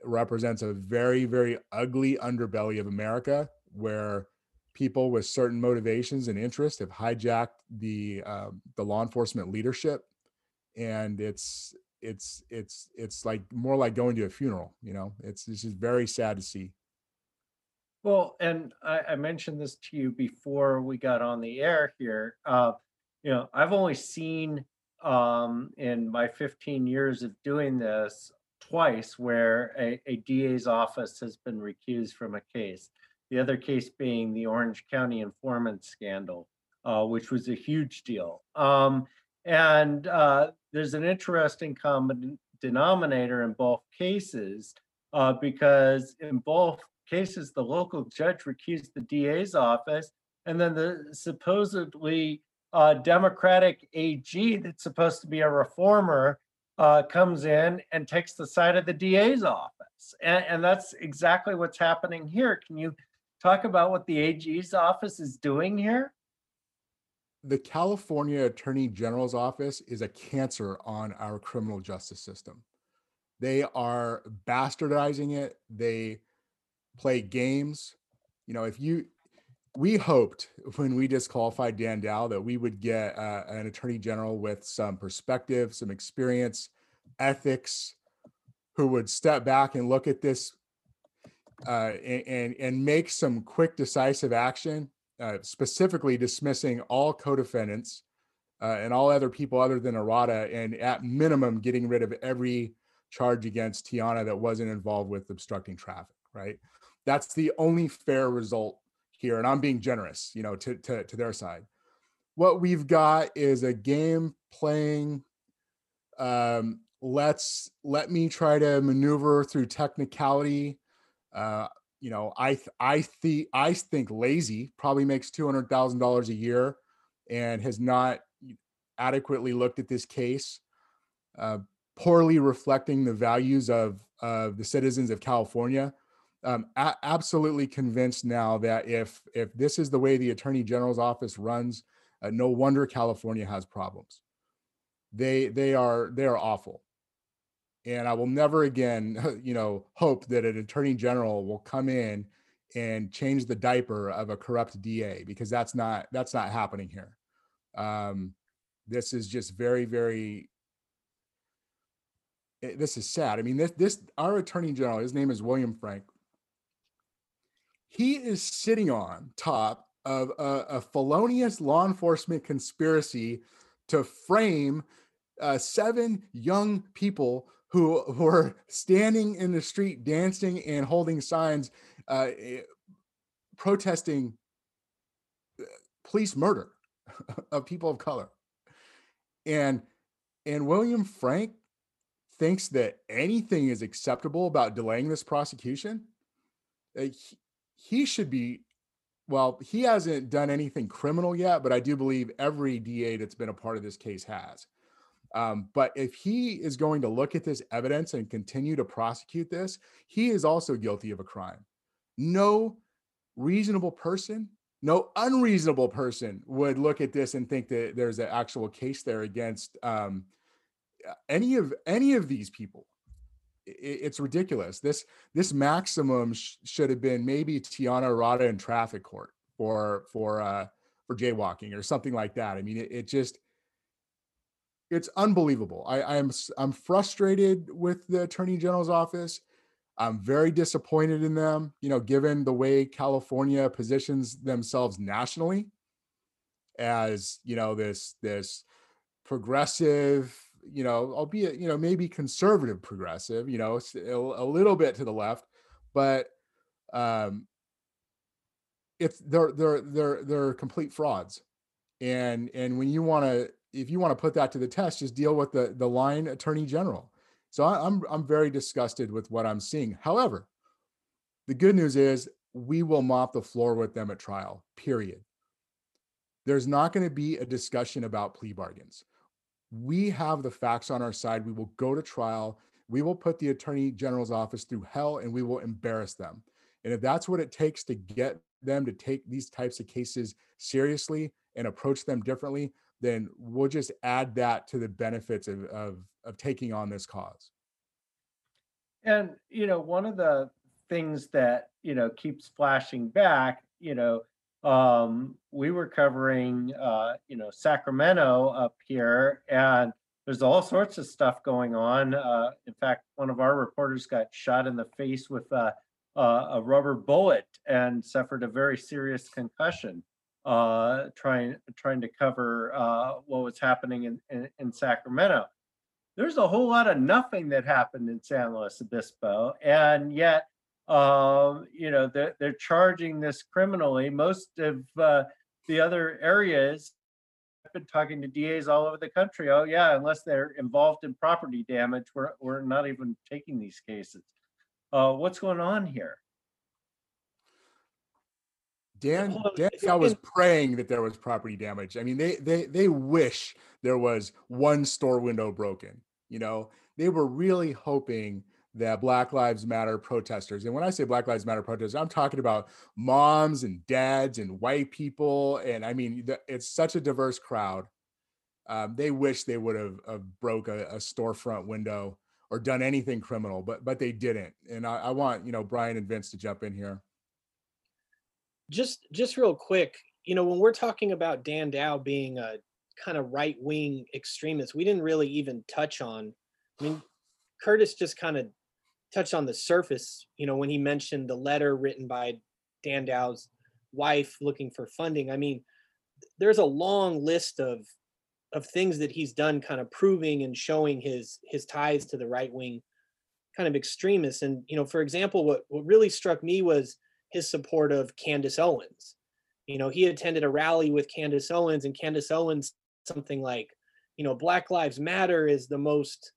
represents a very very ugly underbelly of America where people with certain motivations and interests have hijacked the uh, the law enforcement leadership, and it's it's it's it's like more like going to a funeral. You know, it's this is very sad to see. Well, and I, I mentioned this to you before we got on the air here. Uh, you know, I've only seen um, in my 15 years of doing this twice where a, a DA's office has been recused from a case. The other case being the Orange County informant scandal, uh, which was a huge deal. Um, and uh, there's an interesting common denominator in both cases uh, because in both cases, the local judge recused the DA's office, and then the supposedly uh, Democratic AG that's supposed to be a reformer uh, comes in and takes the side of the DA's office. And, and that's exactly what's happening here. Can you talk about what the AG's office is doing here? The California Attorney General's office is a cancer on our criminal justice system. They are bastardizing it. They play games. You know, if you, we hoped when we disqualified Dan Dow that we would get uh, an attorney general with some perspective, some experience, ethics, who would step back and look at this uh, and and make some quick, decisive action, uh, specifically dismissing all co-defendants uh, and all other people other than Arata, and at minimum getting rid of every charge against Tiana that wasn't involved with obstructing traffic. Right, that's the only fair result here, and I'm being generous, you know, to to, to their side. What we've got is a game playing. Um, let's let me try to maneuver through technicality uh, you know, I I think I think lazy probably makes two hundred thousand dollars a year, and has not adequately looked at this case, uh, poorly reflecting the values of of the citizens of California. Um, a- absolutely convinced now that if if this is the way the attorney general's office runs, uh, no wonder California has problems. They they are they are awful and I will never again, you know, hope that an attorney general will come in and change the diaper of a corrupt DA because that's not that's not happening here. Um, this is just very very eh, this is sad. I mean, this this our attorney general, his name is William Frank. He is sitting on top of a, a felonious law enforcement conspiracy to frame uh, seven young people who were standing in the street dancing and holding signs uh, eh, protesting uh, police murder of people of color. And and william frank thinks that anything is acceptable about delaying this prosecution. Uh, he, he should be well he hasn't done anything criminal yet but i do believe every da that's been a part of this case has um, but if he is going to look at this evidence and continue to prosecute this, he is also guilty of a crime. No reasonable person, no unreasonable person would look at this and think that there's an actual case there against um, any of any of these people. it's ridiculous. This this maximum sh- should have been maybe Tiana Arata in traffic court for for uh, for jaywalking or something like that. I mean, it, it just it's unbelievable. I, I'm I'm frustrated with the attorney general's office. I'm very disappointed in them. You know, given the way California positions themselves nationally as you know this this progressive, you know, albeit you know maybe conservative progressive, you know, a, little bit to the left, but um, it's they're they're they're they're complete frauds, and and when you want to if you want to put that to the test, just deal with the the line attorney general. So I, I'm I'm very disgusted with what I'm seeing. However, the good news is we will mop the floor with them at trial. Period. There's not going to be a discussion about plea bargains. We have the facts on our side. We will go to trial. We will put the attorney general's office through hell and we will embarrass them. And if that's what it takes to get them to take these types of cases seriously and approach them differently, then we'll just add that to the benefits of, of, of taking on this cause. And, you know, one of the things that, you know, keeps flashing back, you know, um, we were covering, uh, you know, Sacramento up here, and there's all sorts of stuff going on. Uh, in fact, one of our reporters got shot in the face with a, a, a rubber bullet and suffered a very serious concussion uh, trying trying to cover uh, what was happening in, in, in Sacramento. There's a whole lot of nothing that happened in San Luis Obispo, and yet um, you know they're, they're charging this criminally. Most of uh, the other areas, I've been talking to DAs all over the country. Oh yeah, unless they're involved in property damage, we're we're not even taking these cases. Uh, what's going on here? Dan Dan I was praying that there was property damage. I mean, they they they wish there was one store window broken. You know, they were really hoping that Black Lives Matter protesters, and when I say Black Lives Matter protesters, I'm talking about moms and dads and white people, and I mean, it's such a diverse crowd. Um, they wish they would have, broke a, a, storefront window or done anything criminal, but but they didn't. And I, I want you know Brian and Vince to jump in here just just real quick, you know, when we're talking about Dan Dow being a kind of right wing extremist, we didn't really even touch on. I mean, Curtis just kind of touched on the surface, you know, when he mentioned the letter written by Dan Dow's wife looking for funding. I mean, there's a long list of of things that he's done kind of proving and showing his his ties to the right wing kind of extremists and you know for example what what really struck me was his support of Candace Owens. You know, he attended a rally with Candace Owens, and Candace Owens something like, you know, Black Lives Matter is the most,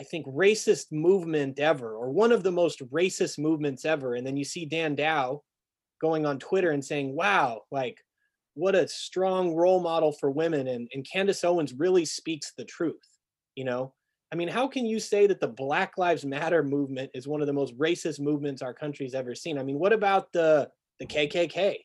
I think, racist movement ever, or one of the most racist movements ever. And then you see Dan Dow going on Twitter and saying, wow, like, what a strong role model for women. And, and Candace Owens really speaks the truth, you know? I mean, how can you say that the Black Lives Matter movement is one of the most racist movements our country's ever seen? I mean, what about the the KKK?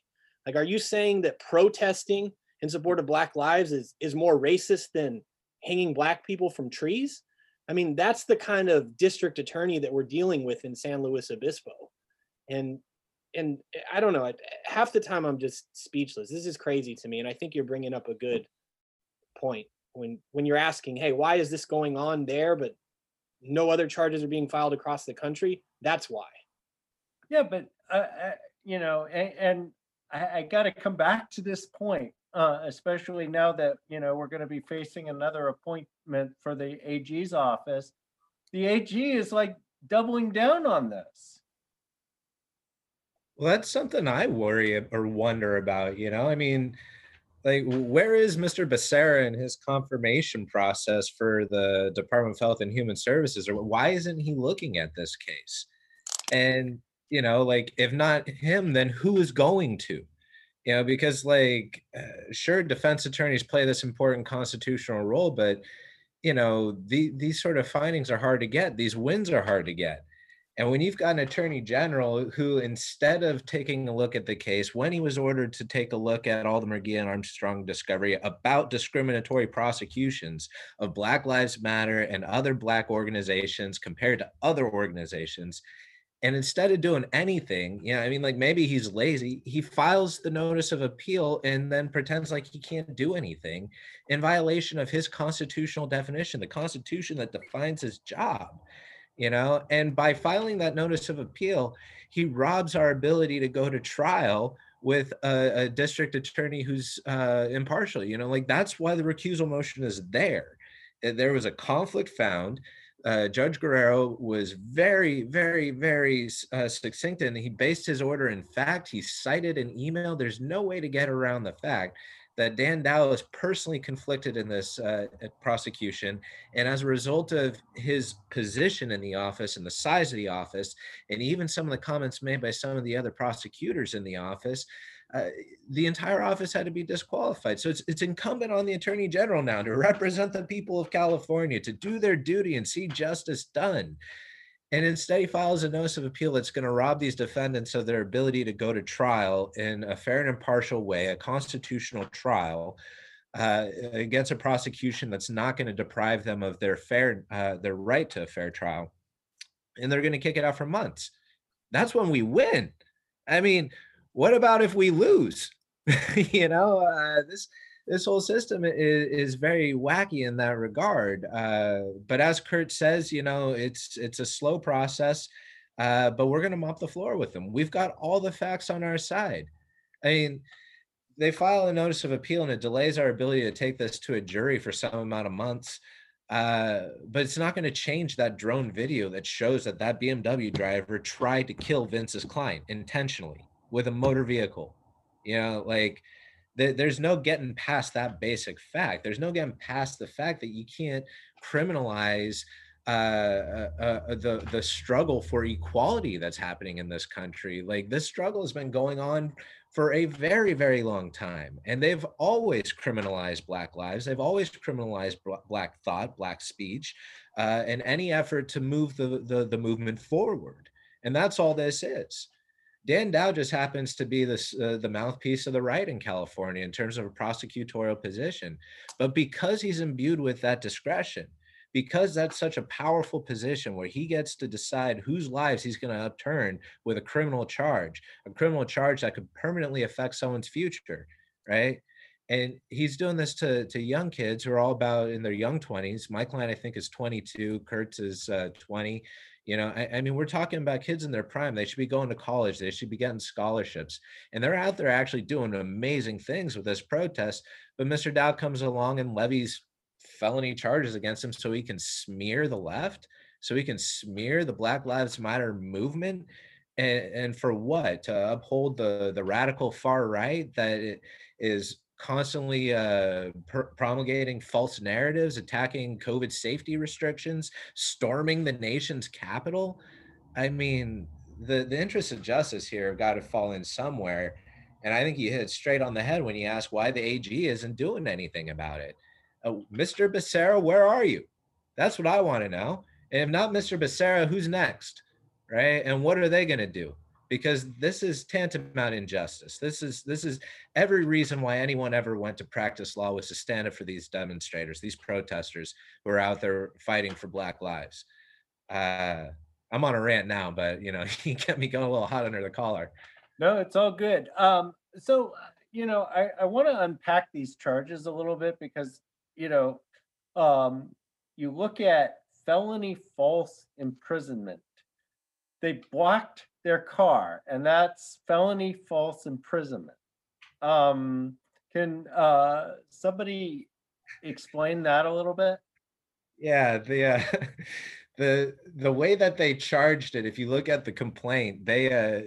Like, are you saying that protesting in support of Black lives is is more racist than hanging Black people from trees? I mean, that's the kind of district attorney that we're dealing with in San Luis Obispo, and and I don't know. Half the time, I'm just speechless. This is crazy to me, and I think you're bringing up a good point when when you're asking, hey, why is this going on there, but no other charges are being filed across the country. That's why. Yeah, but uh, uh, you know, and, and I, I got to come back to this point, uh, especially now that you know we're going to be facing another appointment for the AG's office. The AG is like doubling down on this. Well, that's something I worry or wonder about. You know, I mean, like, where is Mr. Becerra in his confirmation process for the Department of Health and Human Services, or why isn't he looking at this case? And you know, like, if not him, then who is going to? You know, because like, uh, sure, defense attorneys play this important constitutional role, but you know, the, these sort of findings are hard to get. These wins are hard to get. And when you've got an attorney general who, instead of taking a look at the case, when he was ordered to take a look at all the Murgia and Armstrong discovery about discriminatory prosecutions of Black Lives Matter and other Black organizations compared to other organizations, and instead of doing anything, you know, I mean, like maybe he's lazy, he files the notice of appeal and then pretends like he can't do anything in violation of his constitutional definition, the constitution that defines his job you know and by filing that notice of appeal he robs our ability to go to trial with a, a district attorney who's uh, impartial you know like that's why the recusal motion is there uh, there was a conflict found uh, Judge Guerrero was very, very, very uh, succinct, and he based his order in fact. He cited an email. There's no way to get around the fact that Dan Dow is personally conflicted in this uh, prosecution. And as a result of his position in the office and the size of the office, and even some of the comments made by some of the other prosecutors in the office, uh, the entire office had to be disqualified. So it's, it's incumbent on the attorney general now to represent the people of California, to do their duty and see justice done. And instead, he files a notice of appeal that's going to rob these defendants of their ability to go to trial in a fair and impartial way, a constitutional trial uh, against a prosecution that's not going to deprive them of their fair, uh, their right to a fair trial. And they're going to kick it out for months. That's when we win. I mean, what about if we lose? you know, uh, this this whole system is, is very wacky in that regard. Uh, but as Kurt says, you know, it's it's a slow process, uh, but we're going to mop the floor with them. We've got all the facts on our side. I mean, they file a notice of appeal and it delays our ability to take this to a jury for some amount of months. Uh, but it's not going to change that drone video that shows that that BMW driver tried to kill Vince's client intentionally with a motor vehicle. You know, like there's no getting past that basic fact. There's no getting past the fact that you can't criminalize uh, uh, uh, the the struggle for equality that's happening in this country. Like this struggle has been going on for a very very long time, and they've always criminalized Black lives. They've always criminalized Black thought, Black speech, uh, and any effort to move the, the the movement forward. And that's all this is. Dan Dow just happens to be this, uh, the mouthpiece of the right in California in terms of a prosecutorial position. But because he's imbued with that discretion, because that's such a powerful position where he gets to decide whose lives he's going to upturn with a criminal charge, a criminal charge that could permanently affect someone's future, right? And he's doing this to, to young kids who are all about in their young 20s. My client, I think, is 22. Kurtz is uh, 20. You know, I, I, mean, we're talking about kids in their prime. They should be going to college. They should be getting scholarships. And they're out there actually doing amazing things with this protest. But Mr. Dow comes along and levies felony charges against him so he can smear the left, so he can smear the Black Lives Matter movement. And, and for what? To uphold the, the radical far right that is constantly uh, pr- promulgating false narratives, attacking COVID safety restrictions, storming the nation's capitol. I mean, the, the interests of justice here have got to fall in somewhere. And I think you hit straight on the head when you ask why the AG isn't doing anything about it. Uh, Mr. Becerra, where are you? That's what I want to know. And if not Mr. Becerra, who's next? Right? And what are they going to do? Because this is tantamount injustice. This is this is every reason why anyone ever went to practice law was to stand up for these demonstrators, these protesters who are out there fighting for Black lives. Uh, I'm on a rant now, but you know, you get me going a little hot under the collar. No, it's all good. Um, so you know, I, I want to unpack these charges a little bit because you know, um, you look at felony false imprisonment. They blocked their car, and that's felony false imprisonment. Um, can uh, somebody explain that a little bit? Yeah, the uh, the the way that they charged it, if you look at the complaint, they uh,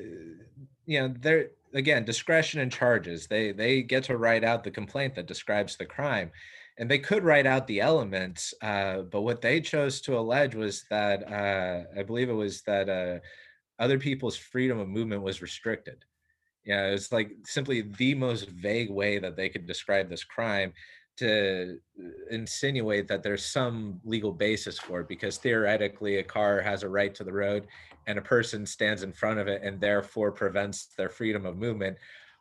you know, they're again discretion and charges. They they get to write out the complaint that describes the crime, and they could write out the elements. Uh, but what they chose to allege was that uh, I believe it was that uh, other people's freedom of movement was restricted. Yeah, it's like simply the most vague way that they could describe this crime to uh, insinuate that there's some legal basis for it because theoretically a car has a right to the road and a person stands in front of it and therefore prevents their freedom of movement.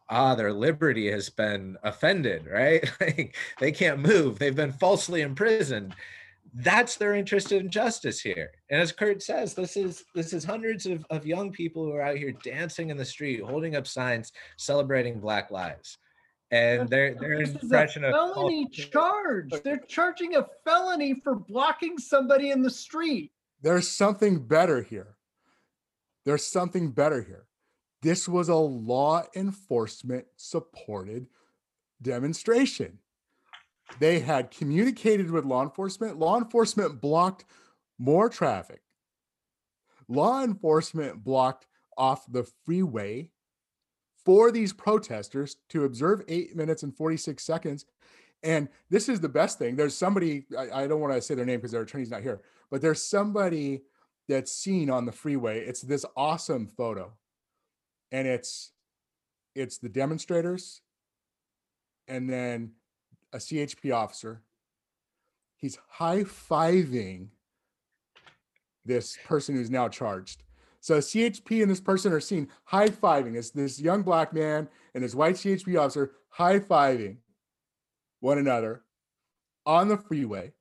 Ah their liberty has been offended right? Like they can't move. They've been falsely imprisoned that's their interest in justice here and as kurt says this is this is hundreds of, of young people who are out here dancing in the street holding up signs celebrating black lives and their their This is a impression of felony charge. They're charging a felony for blocking somebody in the street. There's something better here. There's something better here. This was a law enforcement supported demonstration. They had communicated with law enforcement. Law enforcement blocked more traffic. Law enforcement blocked off the freeway for these protesters to observe eight minutes and 46 seconds. And this is the best thing. There's somebody, I, I don't want to say their name because their attorney's not here, but there's somebody that's seen on the freeway. It's this awesome photo. And it's it's the demonstrators and then a CHP officer. He's high-fiving this person who's now charged. So CHP and this person are seen high fiving. It's this young black man and his white CHP officer high fiving one another on the freeway.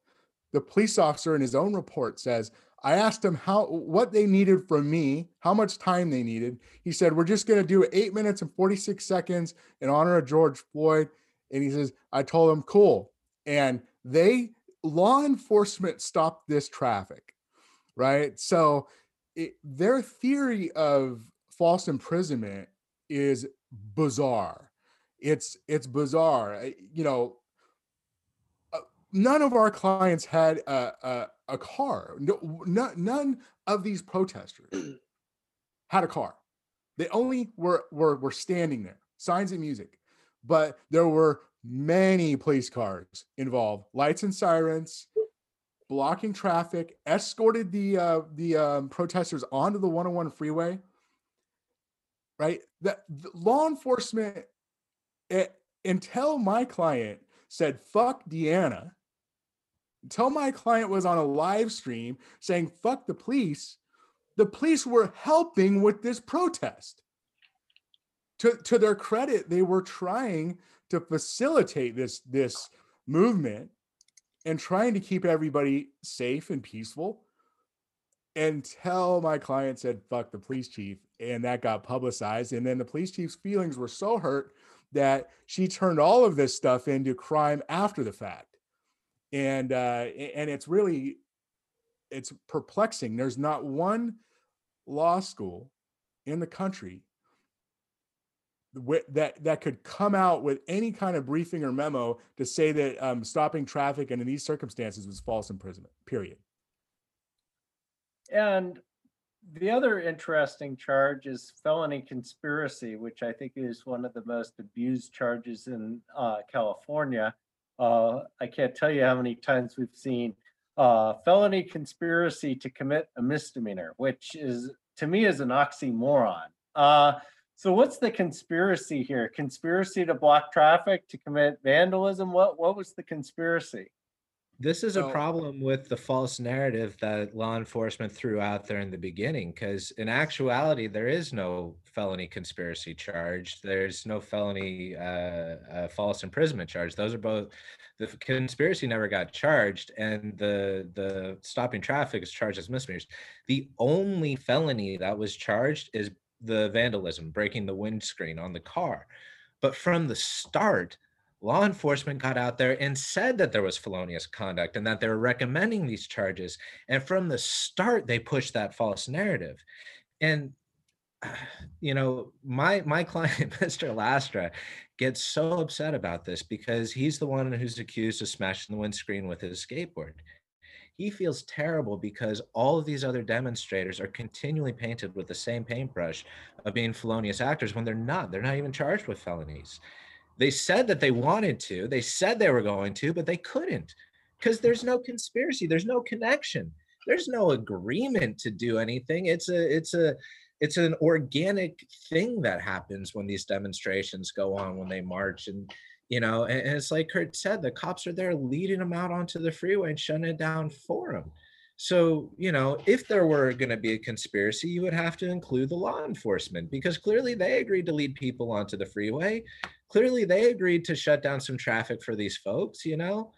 The police officer in his own report says, I asked him how what they needed from me, how much time they needed. He said, We're just going to do eight minutes and 46 seconds in honor of George Floyd. And he says, I told him, cool. And they, law enforcement stopped this traffic, right? So it, their theory of false imprisonment is bizarre. It's it's bizarre. You know, uh, none of our clients had a a, a car. No, no, none of these protesters had a car. They only were were were standing there, signs and music. But there were many police cars involved, lights and sirens, blocking traffic, escorted the uh, the um, protesters onto the 101 freeway. Right, that law enforcement it, eh, until my client said "fuck Deanna," until my client was on a live stream saying "fuck the police," the police were helping with this protest. To to their credit, they were trying to facilitate this this movement and trying to keep everybody safe and peaceful until my client said fuck the police chief and that got publicized. And then the police chief's feelings were so hurt that she turned all of this stuff into crime after the fact. And uh and it's really it's perplexing. There's not one law school in the country that that could come out with any kind of briefing or memo to say that um, stopping traffic and in these circumstances was false imprisonment. Period. And the other interesting charge is felony conspiracy, which I think is one of the most abused charges in uh, California. Uh, I can't tell you how many times we've seen uh, felony conspiracy to commit a misdemeanor, which is to me is an oxymoron. So what's the conspiracy here? Conspiracy to block traffic, to commit vandalism? What what was the conspiracy? This is a problem with the false narrative that law enforcement threw out there in the beginning, because in actuality, there is no felony conspiracy charge. There's no felony uh, uh, false imprisonment charge. Those are both. The conspiracy never got charged, and the the stopping traffic is charged as misdemeanors. The only felony that was charged is the vandalism, breaking the windscreen on the car. But from the start, law enforcement got out there and said that there was felonious conduct and that they were recommending these charges. And from the start, they pushed that false narrative. And you know, my my client, Mr. Lastra, gets so upset about this because he's the one who's accused of smashing the windscreen with his skateboard. He feels terrible because all of these other demonstrators are continually painted with the same paintbrush of being felonious actors when they're not. They're not even charged with felonies. They said that they wanted to, they said they were going to, but they couldn't because there's no conspiracy, there's no connection, there's no agreement to do anything. It's a, it's a, it's an organic thing that happens when these demonstrations go on when they march and you know and, and, it's like kurt said the cops are there leading them out onto the freeway and shutting it down for them so you know if there were going to be a conspiracy you would have to include the law enforcement because clearly they agreed to lead people onto the freeway. Clearly they agreed to shut down some traffic for these folks you know?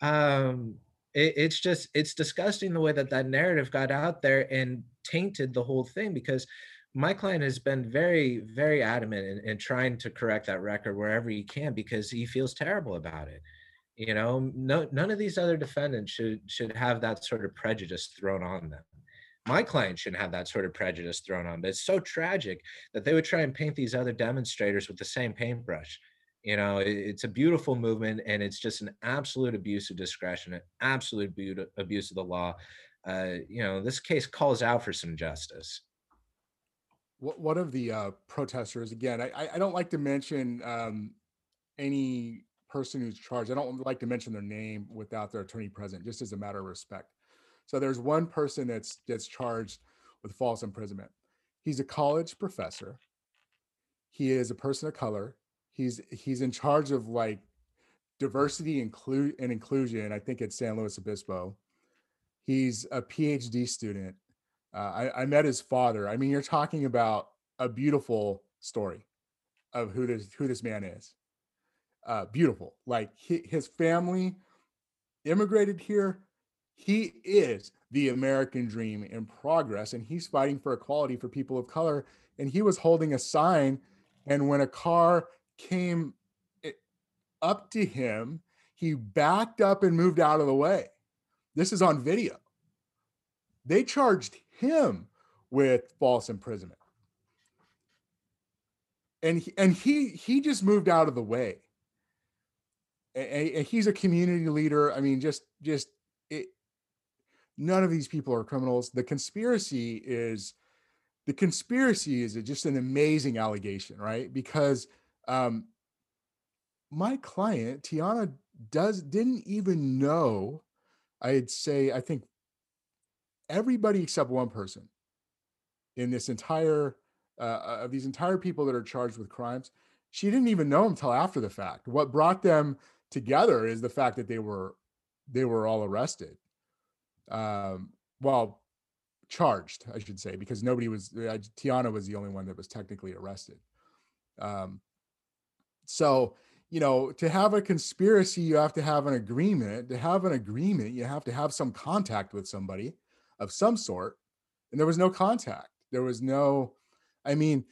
Um it, it's just it's disgusting the way that that narrative got out there and tainted the whole thing because my client has been very very adamant in, in trying to correct that record wherever he can because he feels terrible about it. You know no none of these other defendants should should have that sort of prejudice thrown on them. My client shouldn't have that sort of prejudice thrown on but it's so tragic that they would try and paint these other demonstrators with the same paintbrush. You know it, it's a beautiful movement and it's just an absolute abuse of discretion an absolute abuse of the law. Uh, you know this case calls out for some justice one of the uh, protesters again I, I don't like to mention um, any person who's charged. I don't like to mention their name without their attorney present just as a matter of respect. So there's one person that's that's charged with false imprisonment. He's a college professor. He is a person of color. He's he's in charge of like diversity include and inclusion i think at san luis obispo. He's a phd student I, I met his father i mean you're talking about a beautiful story of who this who this man is uh, beautiful like he, his family immigrated here he is the american dream in progress and he's fighting for equality for people of color and he was holding a sign and when a car came up to him. He backed up and moved out of the way. This is on video. They charged him with false imprisonment. And he, and he he just moved out of the way. And, and he's a community leader. I mean, just just it, none of these people are criminals. The conspiracy is the conspiracy is just an amazing allegation, right? Because um, my client Tiana does didn't even know. I'd say I think everybody except one person in this entire uh, uh, of these entire people that are charged with crimes. She didn't even know until after the fact. What brought them together is the fact that they were they were all arrested. Um, well, charged, I should say, because nobody was. Uh, Tiana was the only one that was technically arrested. Um, so you know, to have a conspiracy, you have to have an agreement. To have an agreement, you have to have some contact with somebody of some sort. And there was no contact. There was no, I mean,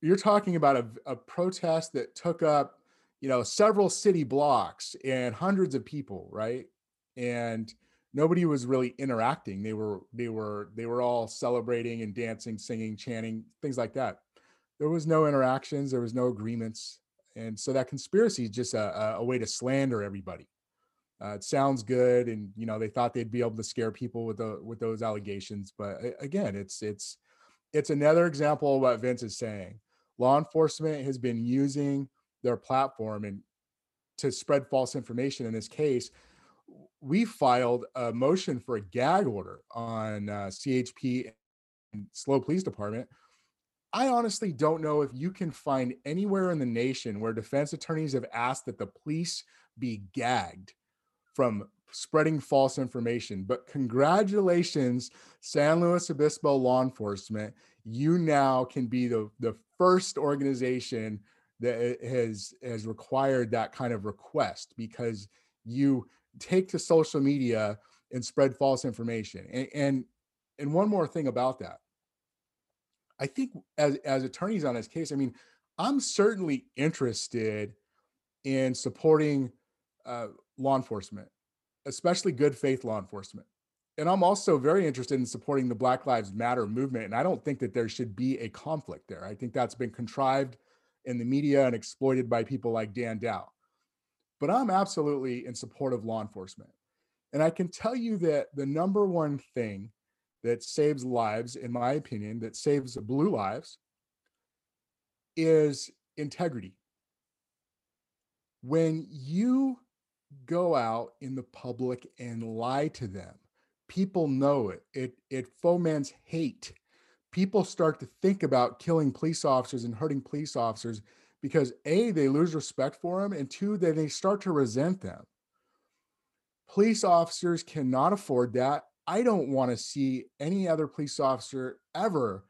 you're talking about a, a protest that took up, you know, several city blocks and hundreds of people, right? And nobody was really interacting. They were, they were, they were all celebrating and dancing, singing, chanting, things like that. There was no interactions. There was no agreements and so that conspiracy is just a, a way to slander everybody uh, it sounds good and you know they thought they'd be able to scare people with the with those allegations but again it's it's it's another example of what vince is saying. Law enforcement has been using their platform and to spread false information in this case. We filed a motion for a gag order on uh, chp and SLO police department. I honestly don't know if you can find anywhere in the nation where defense attorneys have asked that the police be gagged from spreading false information. But congratulations, San Luis Obispo law enforcement. You now can be the, the first organization that has has required that kind of request because you take to social media and spread false information. And and, and one more thing about that I think as as attorneys on this case, I mean, I'm certainly interested in supporting uh, law enforcement, especially good faith law enforcement. And I'm also very interested in supporting the Black Lives Matter movement. And I don't think that there should be a conflict there. I think that's been contrived in the media and exploited by people like Dan Dow. But I'm absolutely in support of law enforcement. And I can tell you that the number one thing that saves lives, in my opinion, that saves blue lives is integrity. When you go out in the public and lie to them, people know it. It it foments hate. People start to think about killing police officers and hurting police officers because a they lose respect for them and two then they start to resent them. Police officers cannot afford that. I don't want to see any other police officer ever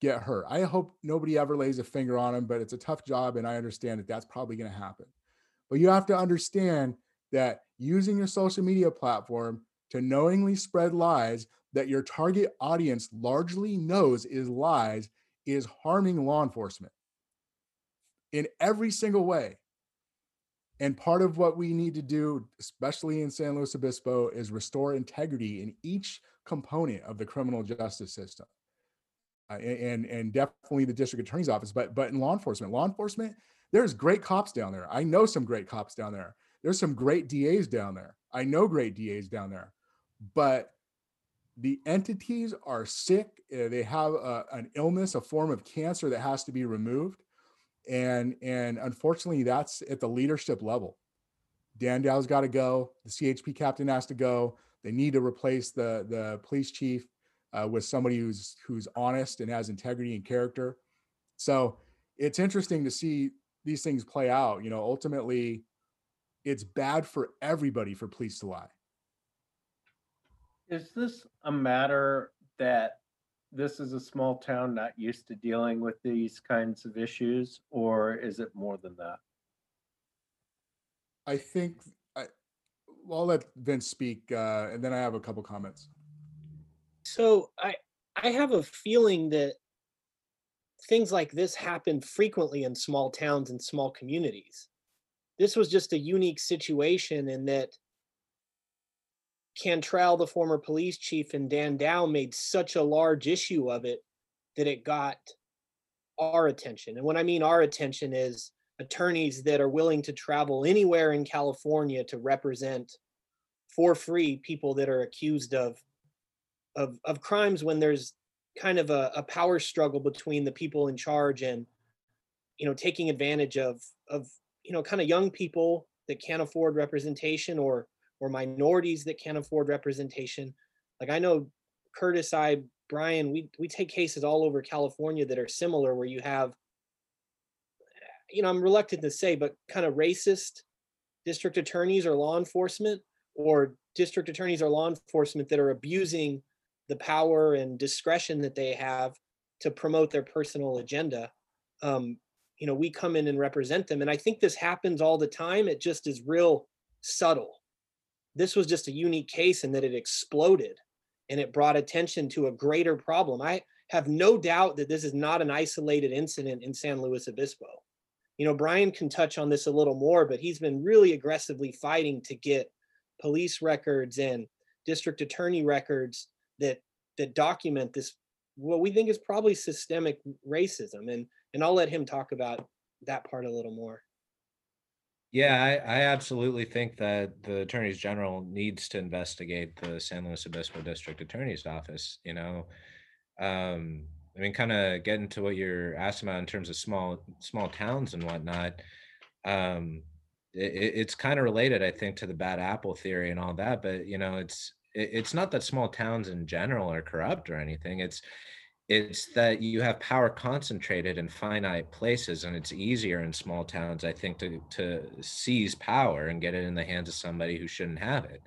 get hurt. I hope nobody ever lays a finger on him, but it's a tough job and I understand that that's probably going to happen. But you have to understand that using your social media platform to knowingly spread lies that your target audience largely knows is lies is harming law enforcement in every single way. And part of what we need to do, especially in San Luis Obispo, is restore integrity in each component of the criminal justice system. Uh, and and definitely the district attorney's office, but but in law enforcement, law enforcement, there's great cops down there. I know some great cops down there. There's some great DAs down there. I know great DAs down there, but the entities are sick. Uh, they have a, an illness, a form of cancer that has to be removed, and and unfortunately, that's at the leadership level. Dan Dow's got to go. The CHP captain has to go. They need to replace the the police chief uh, with somebody who's who's honest and has integrity and character. So it's interesting to see these things play out. You know, ultimately, it's bad for everybody for police to lie. Is this a matter that this is a small town not used to dealing with these kinds of issues, or is it more than that? I think I. I'll let Vince speak, uh, and then I have a couple comments. So I I have a feeling that things like this happen frequently in small towns and small communities. This was just a unique situation in that Cantrell, the former police chief, and Dan Dow made such a large issue of it that it got our attention. And what I mean our attention is attorneys that are willing to travel anywhere in California to represent for free people that are accused of of of crimes when there's kind of a, a power struggle between the people in charge and you know taking advantage of of you know kind of young people that can't afford representation or or minorities that can't afford representation. Like i know curtis i brian we we take cases all over california that are similar where you have you know i'm reluctant to say but kind of racist district attorneys or law enforcement or district attorneys or law enforcement that are abusing the power and discretion that they have to promote their personal agenda. Um, you know we come in and represent them. And i think this happens all the time. It just is real subtle. This was just a unique case in that it exploded and it brought attention to a greater problem. I have no doubt that this is not an isolated incident in san luis obispo. You know brian can touch on this a little more but he's been really aggressively fighting to get police records and district attorney records that that document this what we think is probably systemic racism. And and I'll let him talk about that part a little more. Yeah, I, I absolutely think that the attorneys general needs to investigate the San Luis Obispo District Attorney's Office. You know, um, I mean, kind of getting to what you're asking about in terms of small small towns and whatnot. Um, it, it's kind of related, I think, to the bad apple theory and all that. But you know, it's it's not that small towns in general are corrupt or anything it's it's that you have power concentrated in finite places and it's easier in small towns i think to to seize power and get it in the hands of somebody who shouldn't have it.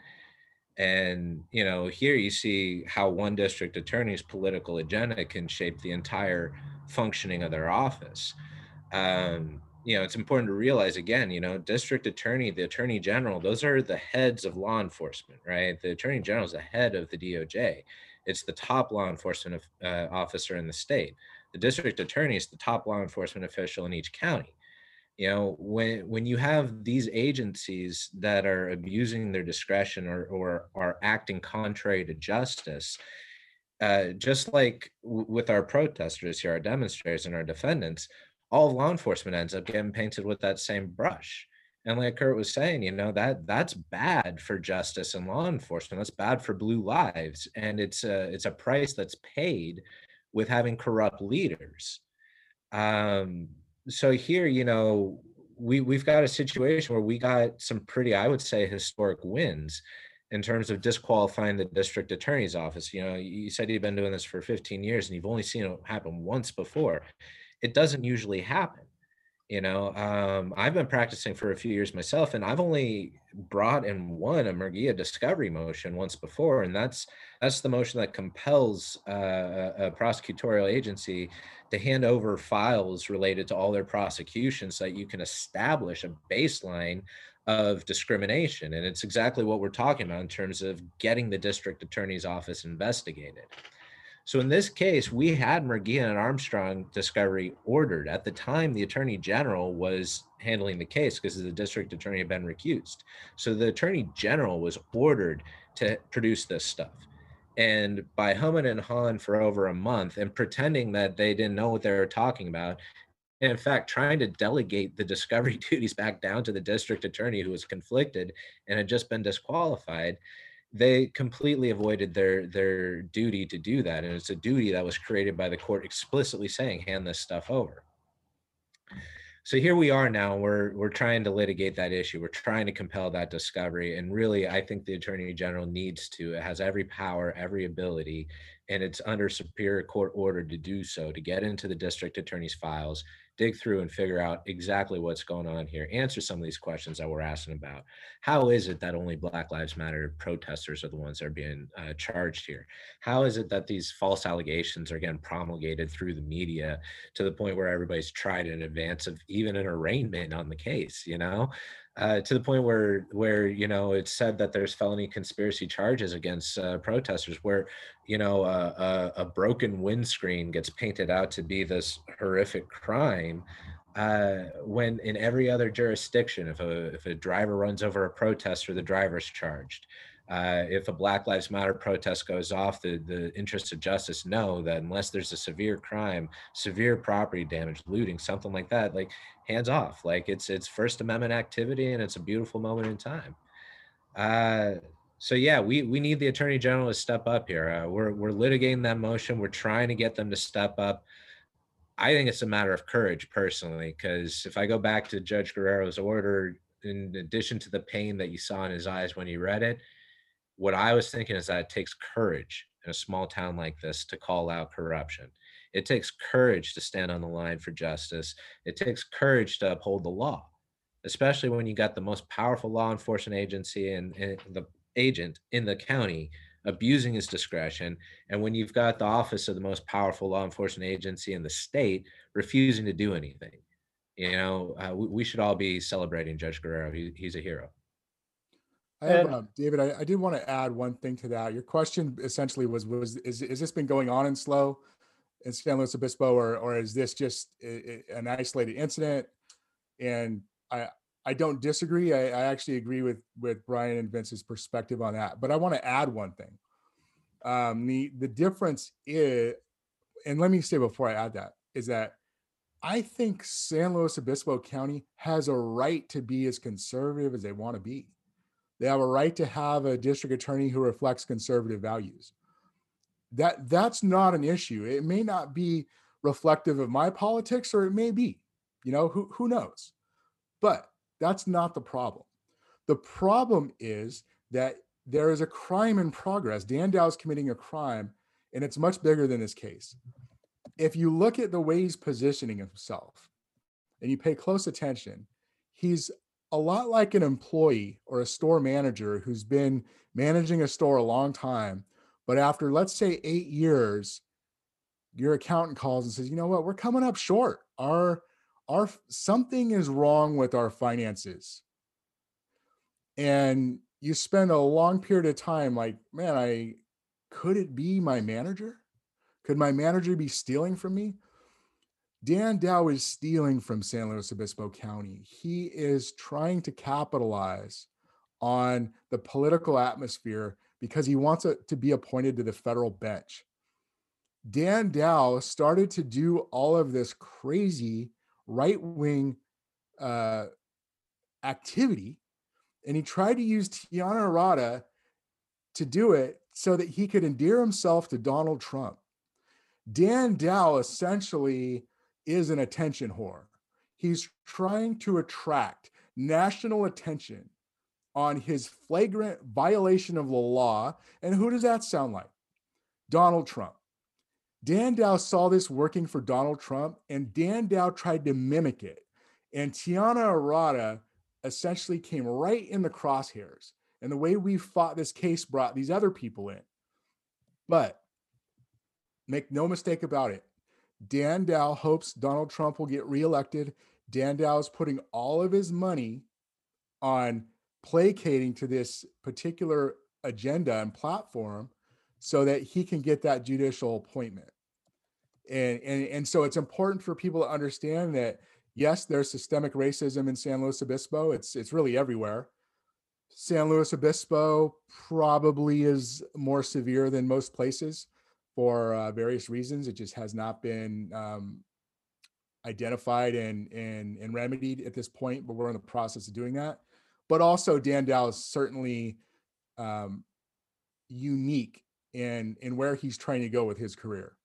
And you know here you see how one district attorney's political agenda can shape the entire functioning of their office. Um, you know it's important to realize again you know district attorney the attorney general those are the heads of law enforcement right? The attorney general is the head of the doj it's the top law enforcement uh, officer in the state. The district attorney is the top law enforcement official in each county. You know when when you have these agencies that are abusing their discretion or or are acting contrary to justice uh, just like w- with our protesters here our demonstrators and our defendants all law enforcement ends up getting painted with that same brush and like kurt was saying you know that that's bad for justice and law enforcement that's bad for blue lives and it's a it's a price that's paid with having corrupt leaders um so here, you know, we we've got a situation where we got some pretty, I would say, historic wins in terms of disqualifying the district attorney's office. You know, you said you've been doing this for 15 years and you've only seen it happen once before. It doesn't usually happen. You know, um, I've been practicing for a few years myself, and I've only brought and won a Murgia discovery motion once before, and that's that's the motion that compels uh, a prosecutorial agency to hand over files related to all their prosecutions so that you can establish a baseline of discrimination. And it's exactly what we're talking about in terms of getting the district attorney's office investigated. So in this case, we had Murgia and Armstrong discovery ordered. At the time, the attorney general was handling the case because the district attorney had been recused. So the attorney general was ordered to produce this stuff. And by humming and hawing for over a month and pretending that they didn't know what they were talking about, and in fact, trying to delegate the discovery duties back down to the district attorney who was conflicted and had just been disqualified, they completely avoided their their duty to do that and it's a duty that was created by the court explicitly saying hand this stuff over. So here we are now we're we're trying to litigate that issue we're trying to compel that discovery and really i think the attorney general needs to it has every power every ability and it's under superior court order to do so to get into the district attorney's files dig through and figure out exactly what's going on here, answer some of these questions that we're asking about. How is it that only Black Lives Matter protesters are the ones that are being uh, charged here? How is it that these false allegations are getting promulgated through the media to the point where everybody's tried in advance of even an arraignment on the case, you know? Uh, to the point where where you know it's said that there's felony conspiracy charges against uh, protesters where you know a, a, broken windscreen gets painted out to be this horrific crime uh, when in every other jurisdiction if a if a driver runs over a protester the driver's charged uh, if a Black Lives Matter protest goes off, the, the interests of justice know that unless there's a severe crime, severe property damage, looting, something like that, like hands off. Like it's it's First Amendment activity, and it's a beautiful moment in time. Uh, so yeah, we we need the Attorney General to step up here. Uh, we're we're litigating that motion. We're trying to get them to step up. I think it's a matter of courage, personally, because if I go back to Judge Guerrero's order, in addition to the pain that you saw in his eyes when he read it, what I was thinking is that it takes courage in a small town like this to call out corruption. It takes courage to stand on the line for justice. It takes courage to uphold the law, especially when you got the most powerful law enforcement agency and, and the agent in the county abusing his discretion. And when you've got the office of the most powerful law enforcement agency in the state refusing to do anything, you know, uh, we, we, should all be celebrating Judge Guerrero. He, he's a hero. I have, uh, David, I, I did want to add one thing to that. Your question essentially was, was is, is this been going on in SLO in San Luis Obispo or, or is this just a, a, an isolated incident? And I, I don't disagree. I, I, actually agree with, with Brian and Vince's perspective on that, but I want to add one thing. Um, the, the difference is, and let me say before I add that, is that I think San Luis Obispo County has a right to be as conservative as they want to be. They have a right to have a district attorney who reflects conservative values. That that's not an issue. It may not be reflective of my politics, or it may be. You know, who who knows? But that's not the problem. The problem is that there is a crime in progress. Dan Dow is committing a crime, and it's much bigger than this case. If you look at the way he's positioning himself and you pay close attention, he's a lot like an employee or a store manager who's been managing a store a long time, but after let's say eight years, your accountant calls and says, "You know what? We're coming up short. Our our something is wrong with our finances." And you spend a long period of time like, "Man, I could it be my manager? Could my manager be stealing from me?" Dan Dow is stealing from San Luis Obispo County. He is trying to capitalize on the political atmosphere because he wants to be appointed to the federal bench. Dan Dow started to do all of this crazy right wing uh, activity, and he tried to use Tiana Arata to do it so that he could endear himself to Donald Trump. Dan Dow essentially is an attention whore. He's trying to attract national attention on his flagrant violation of the law. And who does that sound like? Donald Trump. Dan Dow saw this working for Donald Trump, and Dan Dow tried to mimic it. And Tiana Arata essentially came right in the crosshairs. And the way we fought this case brought these other people in. But make no mistake about it, Dan Dow hopes Donald Trump will get reelected. Dan Dow is putting all of his money on placating to this particular agenda and platform so that he can get that judicial appointment. And, and, and so it's important for people to understand that yes, there's systemic racism in San Luis Obispo. It's it's really everywhere. San Luis Obispo probably is more severe than most places for uh, various reasons. It just has not been um, identified and, and, and remedied at this point, but we're in the process of doing that. But also, Dan Dow is certainly um, unique in, in where he's trying to go with his career.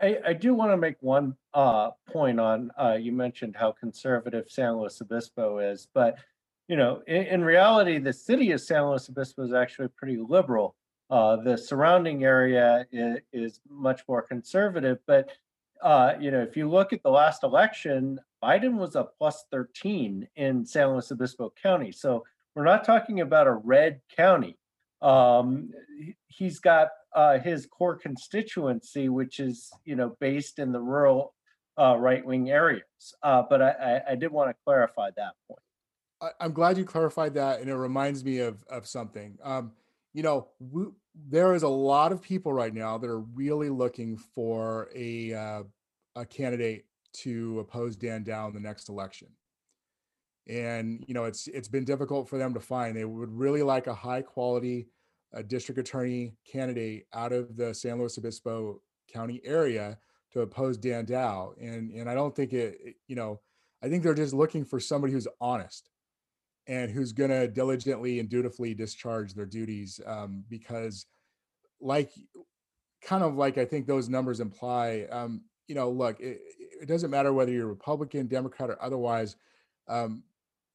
I, I do want to make one uh, point on uh, you mentioned how conservative San Luis Obispo is, but you know, in, in reality, the city of San Luis Obispo is actually pretty liberal. Uh, the surrounding area is, is, much more conservative. But uh, you know, if you look at the last election, Biden was a plus 13 in San Luis Obispo County. So we're not talking about a red county. Um, he's got uh, his core constituency, which is you know based in the rural uh, right-wing areas. Uh, but I, I, I did want to clarify that point. I, am glad you clarified that, and it reminds me of of something. Um, you know, we, there is a lot of people right now that are really looking for a uh, a candidate to oppose Dan Dow in the next election. And you know, it's it's been difficult for them to find. They would really like a high quality uh, district attorney candidate out of the San Luis Obispo County area to oppose Dan Dow. And and I don't think it, you know, I think they're just looking for somebody who's honest and who's going to diligently and dutifully discharge their duties um, because like kind of like i think those numbers imply um, you know look it, it, doesn't matter whether you're republican democrat or otherwise um,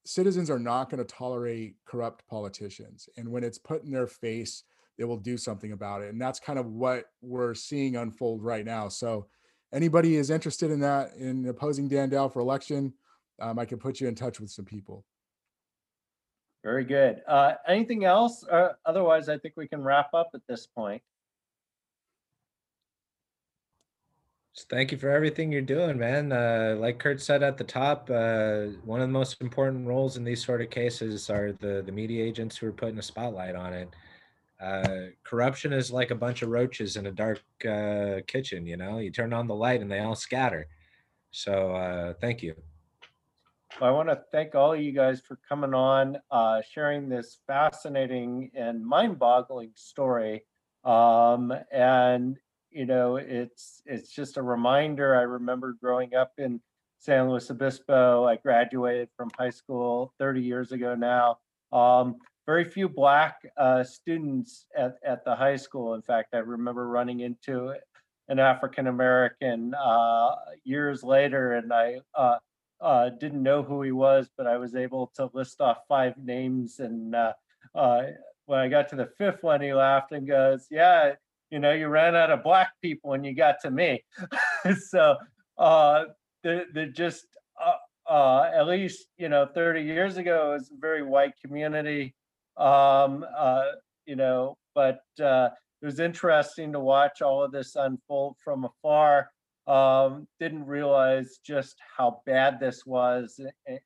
citizens are not going to tolerate corrupt politicians and when it's put in their face they will do something about it and that's kind of what we're seeing unfold right now so anybody is interested in that in opposing dan dow for election um, i can put you in touch with some people very good. Uh, anything else? Uh, otherwise, I think we can wrap up at this point. Thank you for everything you're doing, man. Uh, like Kurt said at the top, uh, one of the most important roles in these sort of cases are the the media agents who are putting a spotlight on it. Uh, corruption is like a bunch of roaches in a dark uh, kitchen. You know, you turn on the light and they all scatter. So uh, thank you. I want to thank all of you guys for coming on, uh, sharing this fascinating and mind-boggling story. Um, and you know, it's it's just a reminder. I remember growing up in San Luis Obispo. I graduated from high school 30 years ago now. Um, very few black uh, students at, at the high school. In fact, I remember running into an African American uh, years later, and I uh, didn't know who he was, but I was able to list off five names. And uh, uh, when I got to the fifth one, he laughed and goes, "Yeah, you know, you ran out of black people when you got to me." so uh, they're, they're just uh, uh, at least you know 30 years ago it was a very white community. Um, uh, you know, but uh, it was interesting to watch all of this unfold from afar um, didn't realize just how bad this was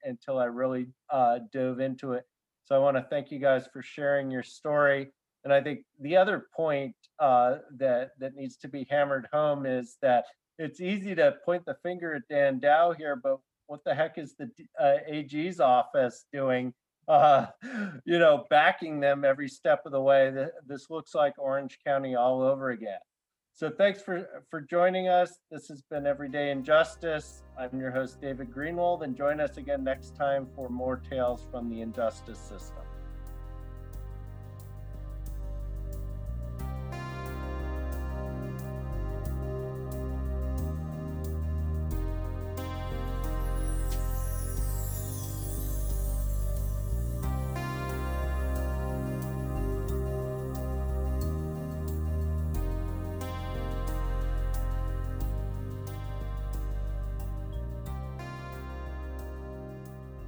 until I really uh, dove into it. So I want to thank you guys for sharing your story. And I think the other point uh, that that needs to be hammered home is that it's easy to point the finger at Dan Dow here, but what the heck is the uh, AG's office doing? Uh, you know, backing them every step of the way. This looks like Orange County all over again. So thanks for for joining us. This has been Everyday Injustice. I'm your host David Greenwald, and join us again next time for more tales from the injustice system.